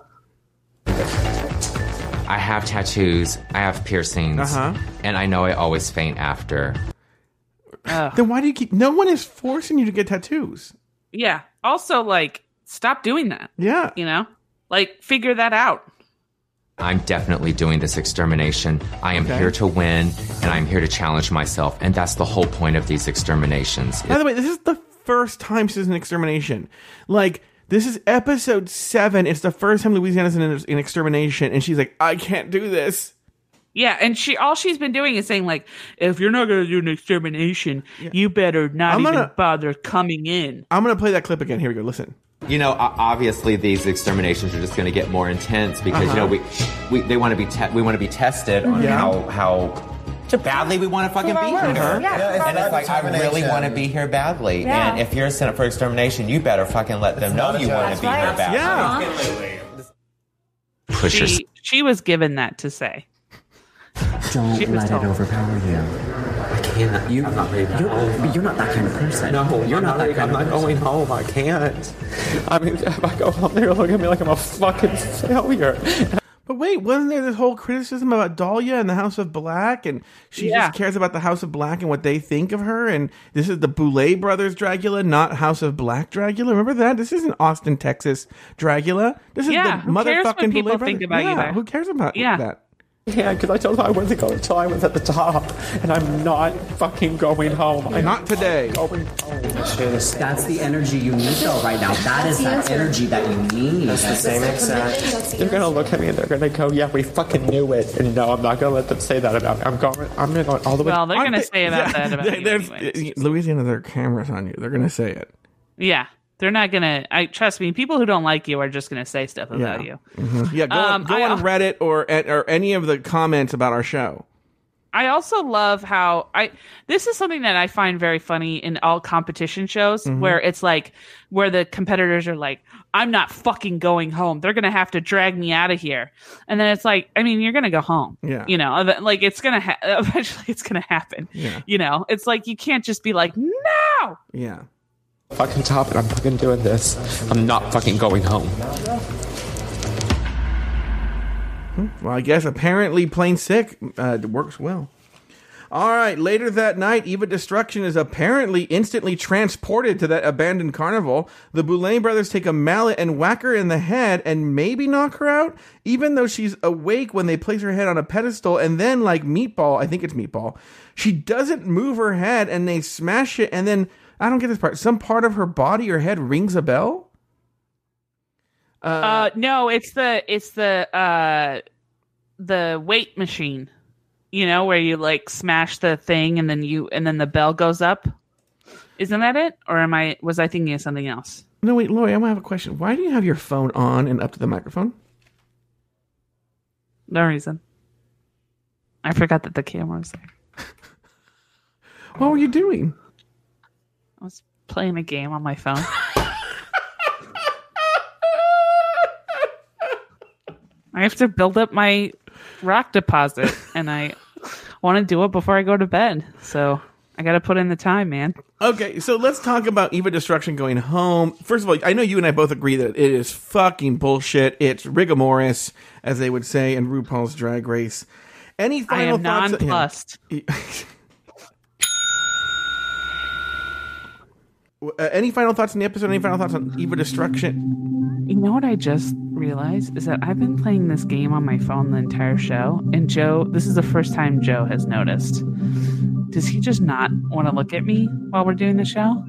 I have tattoos. I have piercings. Uh-huh. And I know I always faint after. Then why do you keep? No one is forcing you to get tattoos. yeah. Also, like, stop doing that. Yeah. You know, like figure that out. I'm definitely doing this extermination. I am Okay. here to win, and I'm here to challenge myself. And that's the whole point of these exterminations. By the way, this is the first time she's an extermination. Like, this is episode seven. It's the first time Louisiana's in an, in extermination, and she's like, I can't do this. Yeah, and she all she's been doing is saying like, if you're not gonna do an extermination, you better not I'm even gonna- bother coming in. I'm gonna play that clip again. Here we go. Listen. You know, obviously these exterminations are just going to get more intense because you uh-huh. know we, we they want to be te- we want to be tested on Yeah. how how badly we want to fucking be here. Yeah, it's and it's like I really want to be here badly. Yeah. And if you're sent up for extermination, you better fucking let them know you want to be That's here badly. Uh-huh. Yeah. Push your She she was given that to say. Don't She was let it overpower you. I can't. You, I'm not ready to you're, you're not that kind of person. No, you're not that kind I'm of not going home. I can't. I mean, if I go home, they're gonna look at me like I'm a fucking failure. But wait, wasn't there this whole criticism about Dahlia and the House of Black, and she Yeah. just cares about the House of Black and what they think of her, and this is the Boulet brothers Dragula, not House of Black Dragula. Remember that? This isn't Austin, Texas Dragula. This is Yeah, the who cares what motherfucking people Boulet think brothers. about you yeah, there? Who cares about Yeah. that? Yeah, because I told them I wasn't going until I was at the top, and I'm not fucking going home. I'm Not today. going home. That's the energy you need though right now. That is that energy that you need. That's the same exact. They're gonna look at me and they're gonna go, "Yeah, we fucking knew it." And no, I'm not gonna let them say that about me. I'm going. I'm gonna go all the way. Well, they're Aren't gonna they- say about yeah, that about there- you there's- anyway. Louisiana, there are cameras on you. They're gonna say it. Yeah, they're not gonna. I trust me. People who don't like you are just gonna say stuff about you. Mhm. Yeah, go, Um, on, go I- on Reddit or or any of the comments about our show. I also love how I this is something that I find very funny in all competition shows Mhm. where it's like where the competitors are like I'm not fucking going home. They're going to have to drag me out of here. And then it's like I mean you're going to go home. Yeah. You know, like it's going to ha- eventually it's going to happen. Yeah. You know, it's like you can't just be like no. Yeah. Fucking top and I'm fucking doing this. I'm not fucking going home. Well, I guess apparently plain sick uh, works well. All right, later that night, Evah Destruction is apparently instantly transported to that abandoned carnival. The Boulet brothers take a mallet and whack her in the head and maybe knock her out, even though she's awake when they place her head on a pedestal. And then, like Meatball, I think it's Meatball, she doesn't move her head and they smash it. And then, I don't get this part, some part of her body or head rings a bell? Uh, no, it's the it's the uh the weight machine. You know, where you like smash the thing and then you and then the bell goes up. Isn't that it? Or am I was I thinking of something else? No, wait, Lauri, I'm gonna have a question. Why do you have your phone on and up to the microphone? No reason. I forgot that the camera was there. What were you doing? I playing a game on my phone. I have to build up my rock deposit and I want to do it before I go to bed. So I got to put in the time, man. Okay, so let's talk about Evah Destruction going home. First of all, I know you and I both agree that it is fucking bullshit. It's rigomoris, as they would say in RuPaul's Drag Race. Any I final am thoughts? nonplussed. Uh, any final thoughts on the episode? Any final thoughts on Evah Destruction? You know what I just realized is that I've been playing this game on my phone the entire show, and Joe, this is the first time Joe has noticed. Does he just not want to look at me while we're doing the show?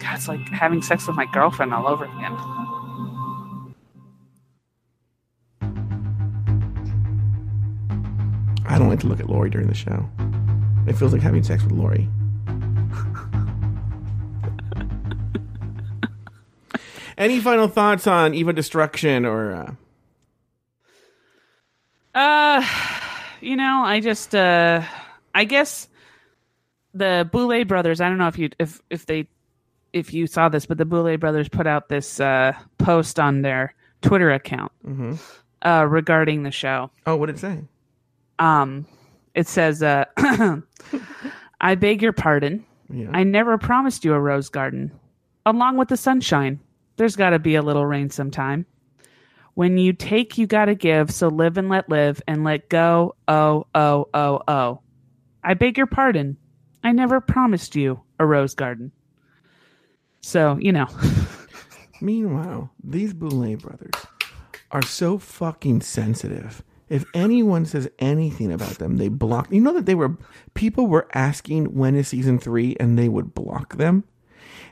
God, it's like having sex with my girlfriend all over again. I don't like to look at Lauri during the show. It feels like having sex with Lauri. Any final thoughts on Evah Destruction or uh, Uh, you know, I just, uh, I guess the Boulet brothers. I don't know if you if if they if you saw this, but the Boulet brothers put out this uh, post on their Twitter account Mhm. uh, regarding the show. Oh, what did it say? Um, it says, uh, "I beg your pardon. Yeah. I never promised you a rose garden. Along with the sunshine, there's got to be a little rain sometime. When you take, you got to give. So live and let live, and let go. Oh, oh, oh, oh. I beg your pardon. I never promised you a rose garden. So you know, Meanwhile, these Boulet brothers are so fucking sensitive. If anyone says anything about them, they block. You know that they were people were asking when is season three, and they would block them.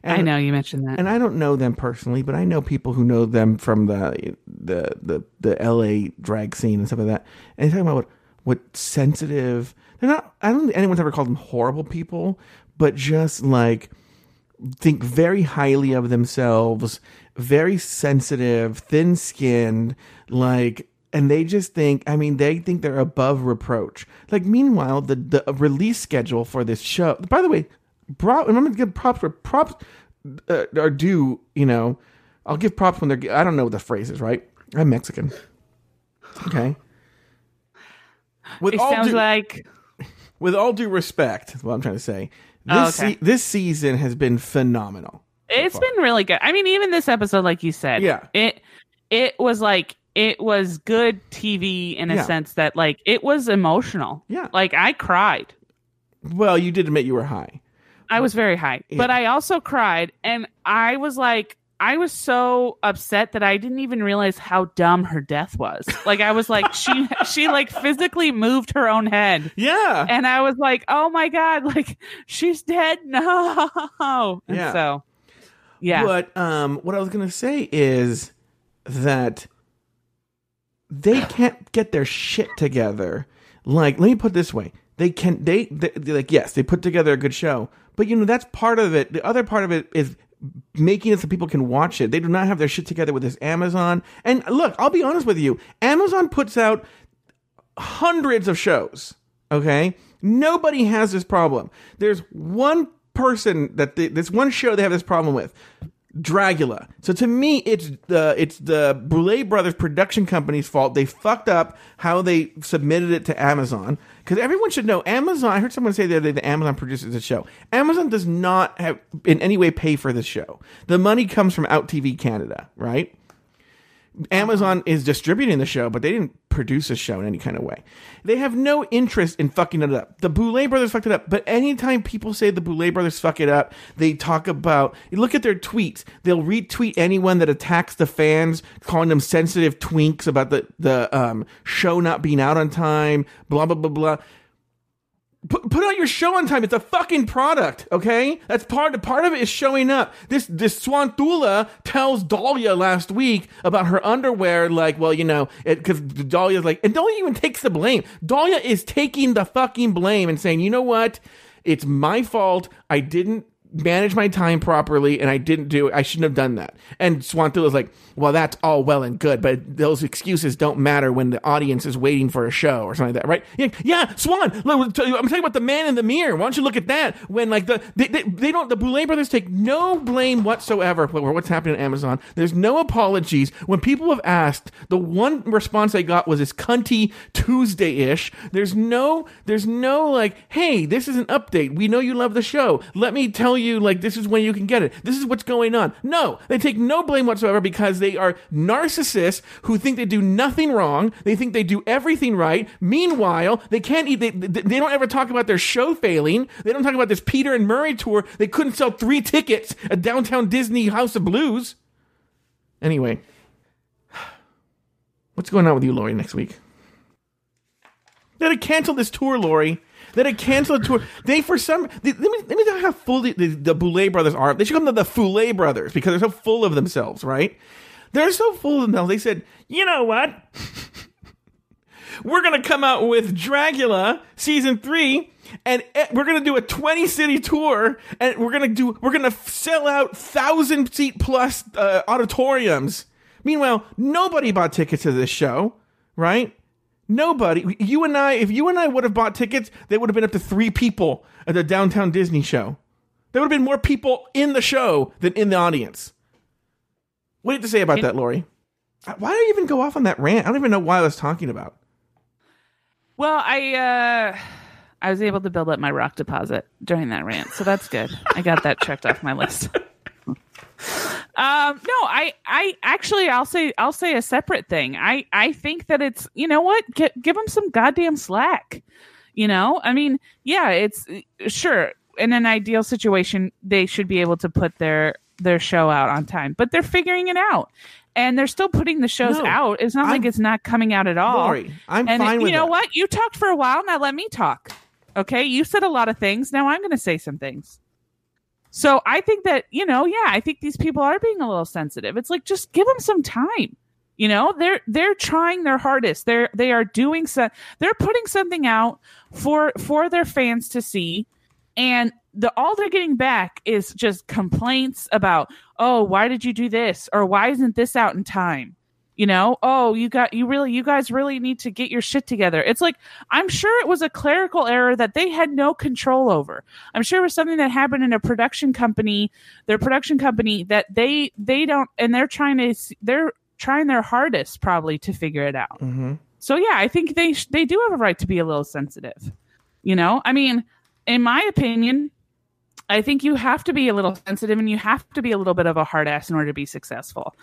I know you mentioned that. and I don't know them personally, but I know people who know them from the the the, the L.A. drag scene and stuff like that. And they're talking about what what sensitive. They're not. I don't think anyone's ever called them horrible people, but just like think very highly of themselves, very sensitive, thin skinned, like, and they just think, I mean, they think they're above reproach. Like, meanwhile, the, the release schedule for this show, by the way, bro, I'm going to give props for props uh, are due, you know, I'll give props when they're, I don't know what the phrase is, right? I'm Mexican. Okay. With It all sounds due- like with all due respect, what I'm trying to say. This, Oh, okay. se- this season has been phenomenal. It's been really good. I mean, even this episode, like you said, Yeah. it it was like it was good TV in a Yeah. sense that like it was emotional. Yeah, like I cried. Well, you did admit you were high. I was very high, but I also cried, and I was like, I was so upset that I didn't even realize how dumb her death was. Like I was like, she she like physically moved her own head. Yeah, and I was like, oh my god, like she's dead. No, and Yeah. so yeah, But um, what I was gonna say is that they can't get their shit together. Like, let me put it this way: they can they, they like yes, they put together a good show, but you know that's part of it. The other part of it is making it so people can watch it. They do not have their shit together with this Amazon. And look, I'll be honest with you: Amazon puts out hundreds of shows. Okay, nobody has this problem. There's one person that they, this one show they have this problem with. Dragula. So to me, it's the it's the Boulet Brothers production company's fault. They fucked up how they submitted it to Amazon because everyone should know Amazon. I heard someone say the other day that Amazon produces the show. Amazon does not have in any way pay for this show. The money comes from Out TV Canada, right? Amazon is distributing the show, but they didn't produce a show in any kind of way. They have no interest in fucking it up. The Boulet brothers fucked it up, but anytime people say the Boulet brothers fuck it up, they talk about, look at their tweets. They'll retweet anyone that attacks the fans, calling them sensitive twinks about the, the um, show not being out on time, blah, blah, blah, blah. Put, put out your show on time. It's a fucking product, okay? That's part part of it is showing up. This this Swanthula tells Dahlia last week about her underwear, like, well, you know, because Dahlia's like, and Dahlia even takes the blame. Dahlia is taking the fucking blame and saying, you know what? It's my fault. I didn't manage my time properly and I didn't do it. I shouldn't have done that. And Swanthula's like, well, that's all well and good, but those excuses don't matter when the audience is waiting for a show or something like that, right? Yeah, yeah Swan, I'm talking about the man in the mirror. Why don't you look at that? When like the, they, they, they don't, the Boulet brothers take no blame whatsoever for what's happening at Amazon. There's no apologies. When people have asked, the one response I got was this cunty Tuesday-ish. There's no, there's no like, hey, this is an update. We know you love the show. Let me tell you, like, this is when you can get it. This is what's going on. No, they take no blame whatsoever because they are narcissists who think they do nothing wrong. They think they do everything right. Meanwhile, they can't eat, they, they, they don't ever talk about their show failing. They don't talk about this Peter and Murray tour. They couldn't sell three tickets at downtown Disney House of Blues. Anyway, what's going on with you, Lauri, next week? They had to cancel this tour, Lauri. They had to cancel the tour. They, for some, they, let me let me tell you how full the, the, the Boulet brothers are. They should come to the Foulet brothers because they're so full of themselves, right? They're so full of themselves. They said, you know what? we're gonna come out with Dragula season three, and eh, we're gonna do a twenty city tour, and we're gonna do we're gonna sell out thousand seat plus uh, auditoriums. Meanwhile, nobody bought tickets to this show, right? Nobody. You and I, if you and I would have bought tickets, they would have been up to three people at the downtown Disney show. There would have been more people in the show than in the audience. What do you have to say about that, Lauri? Why did I even go off on that rant? I don't even know why I was talking about. Well, I uh I was able to build up my rock deposit during that rant, so that's good. I got that checked off my list. Um, no, I, I actually, I'll say, I'll say a separate thing. I, I think that it's, you know what, Gi- give them some goddamn slack. You know, I mean, yeah, it's sure in an ideal situation they should be able to put their their show out on time, but they're figuring it out. And they're still putting the shows No, out. It's not like it's not coming out at all. Lauri, I'm and fine you with know that. what? You talked for a while. Now let me talk. Okay, you said a lot of things. Now I'm going to say some things. So I think that, you know, yeah, I think these people are being a little sensitive. It's like just give them some time. You know, they're they're trying their hardest. They're they are doing so they're putting something out for for their fans to see and the all they're getting back is just complaints about, "Oh, why did you do this?" or "Why isn't this out in time?" You know, "Oh, you got you really you guys really need to get your shit together." It's like I'm sure it was a clerical error that they had no control over. I'm sure it was something that happened in a production company, their production company that they they don't and they're trying to they're trying their hardest probably to figure it out. Mm-hmm. So yeah, I think they sh- they do have a right to be a little sensitive. You know, I mean, in my opinion, I think you have to be a little sensitive and you have to be a little bit of a hard ass in order to be successful.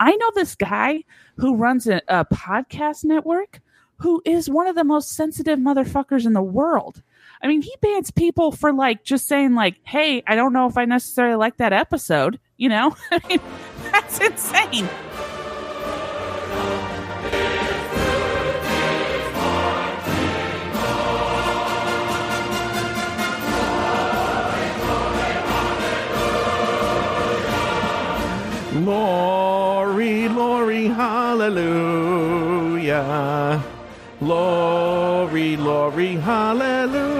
I know this guy who runs a, a podcast network who is one of the most sensitive motherfuckers in the world. I mean, he bans people for like just saying like, "Hey, I don't know if I necessarily like that episode." You know, I mean, that's insane. Lauri, Lauri, hallelujah. Lauri, Lauri, hallelujah.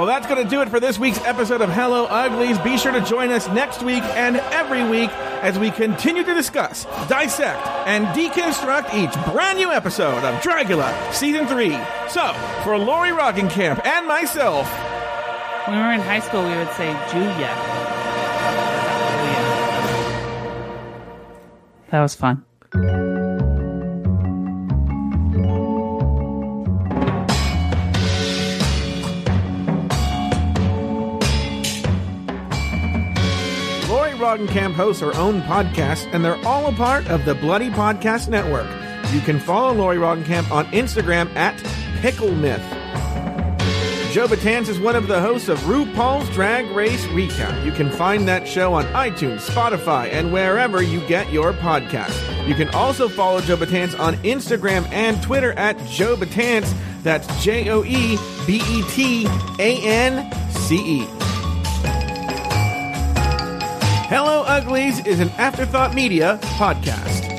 Well, that's going to do it for this week's episode of Hello Uglies. Be sure to join us next week and every week as we continue to discuss, dissect, and deconstruct each brand new episode of Dragula Season 3. So, for Lauri Roggenkamp and myself, When we were in high school, we would say Julia. That was fun. Lauri Roggenkamp hosts her own podcast, and they're all a part of the Bloody Podcast Network. You can follow Lauri Roggenkamp on Instagram at Pickle Myth. Joe Betance is one of the hosts of RuPaul's Drag Race Recap. You can find that show on iTunes, Spotify, and wherever you get your podcast. You can also follow Joe Betance on Instagram and Twitter at Joe Betance. That's J O E B E T A N C E. Hello Uglies is an Afterthought Media podcast.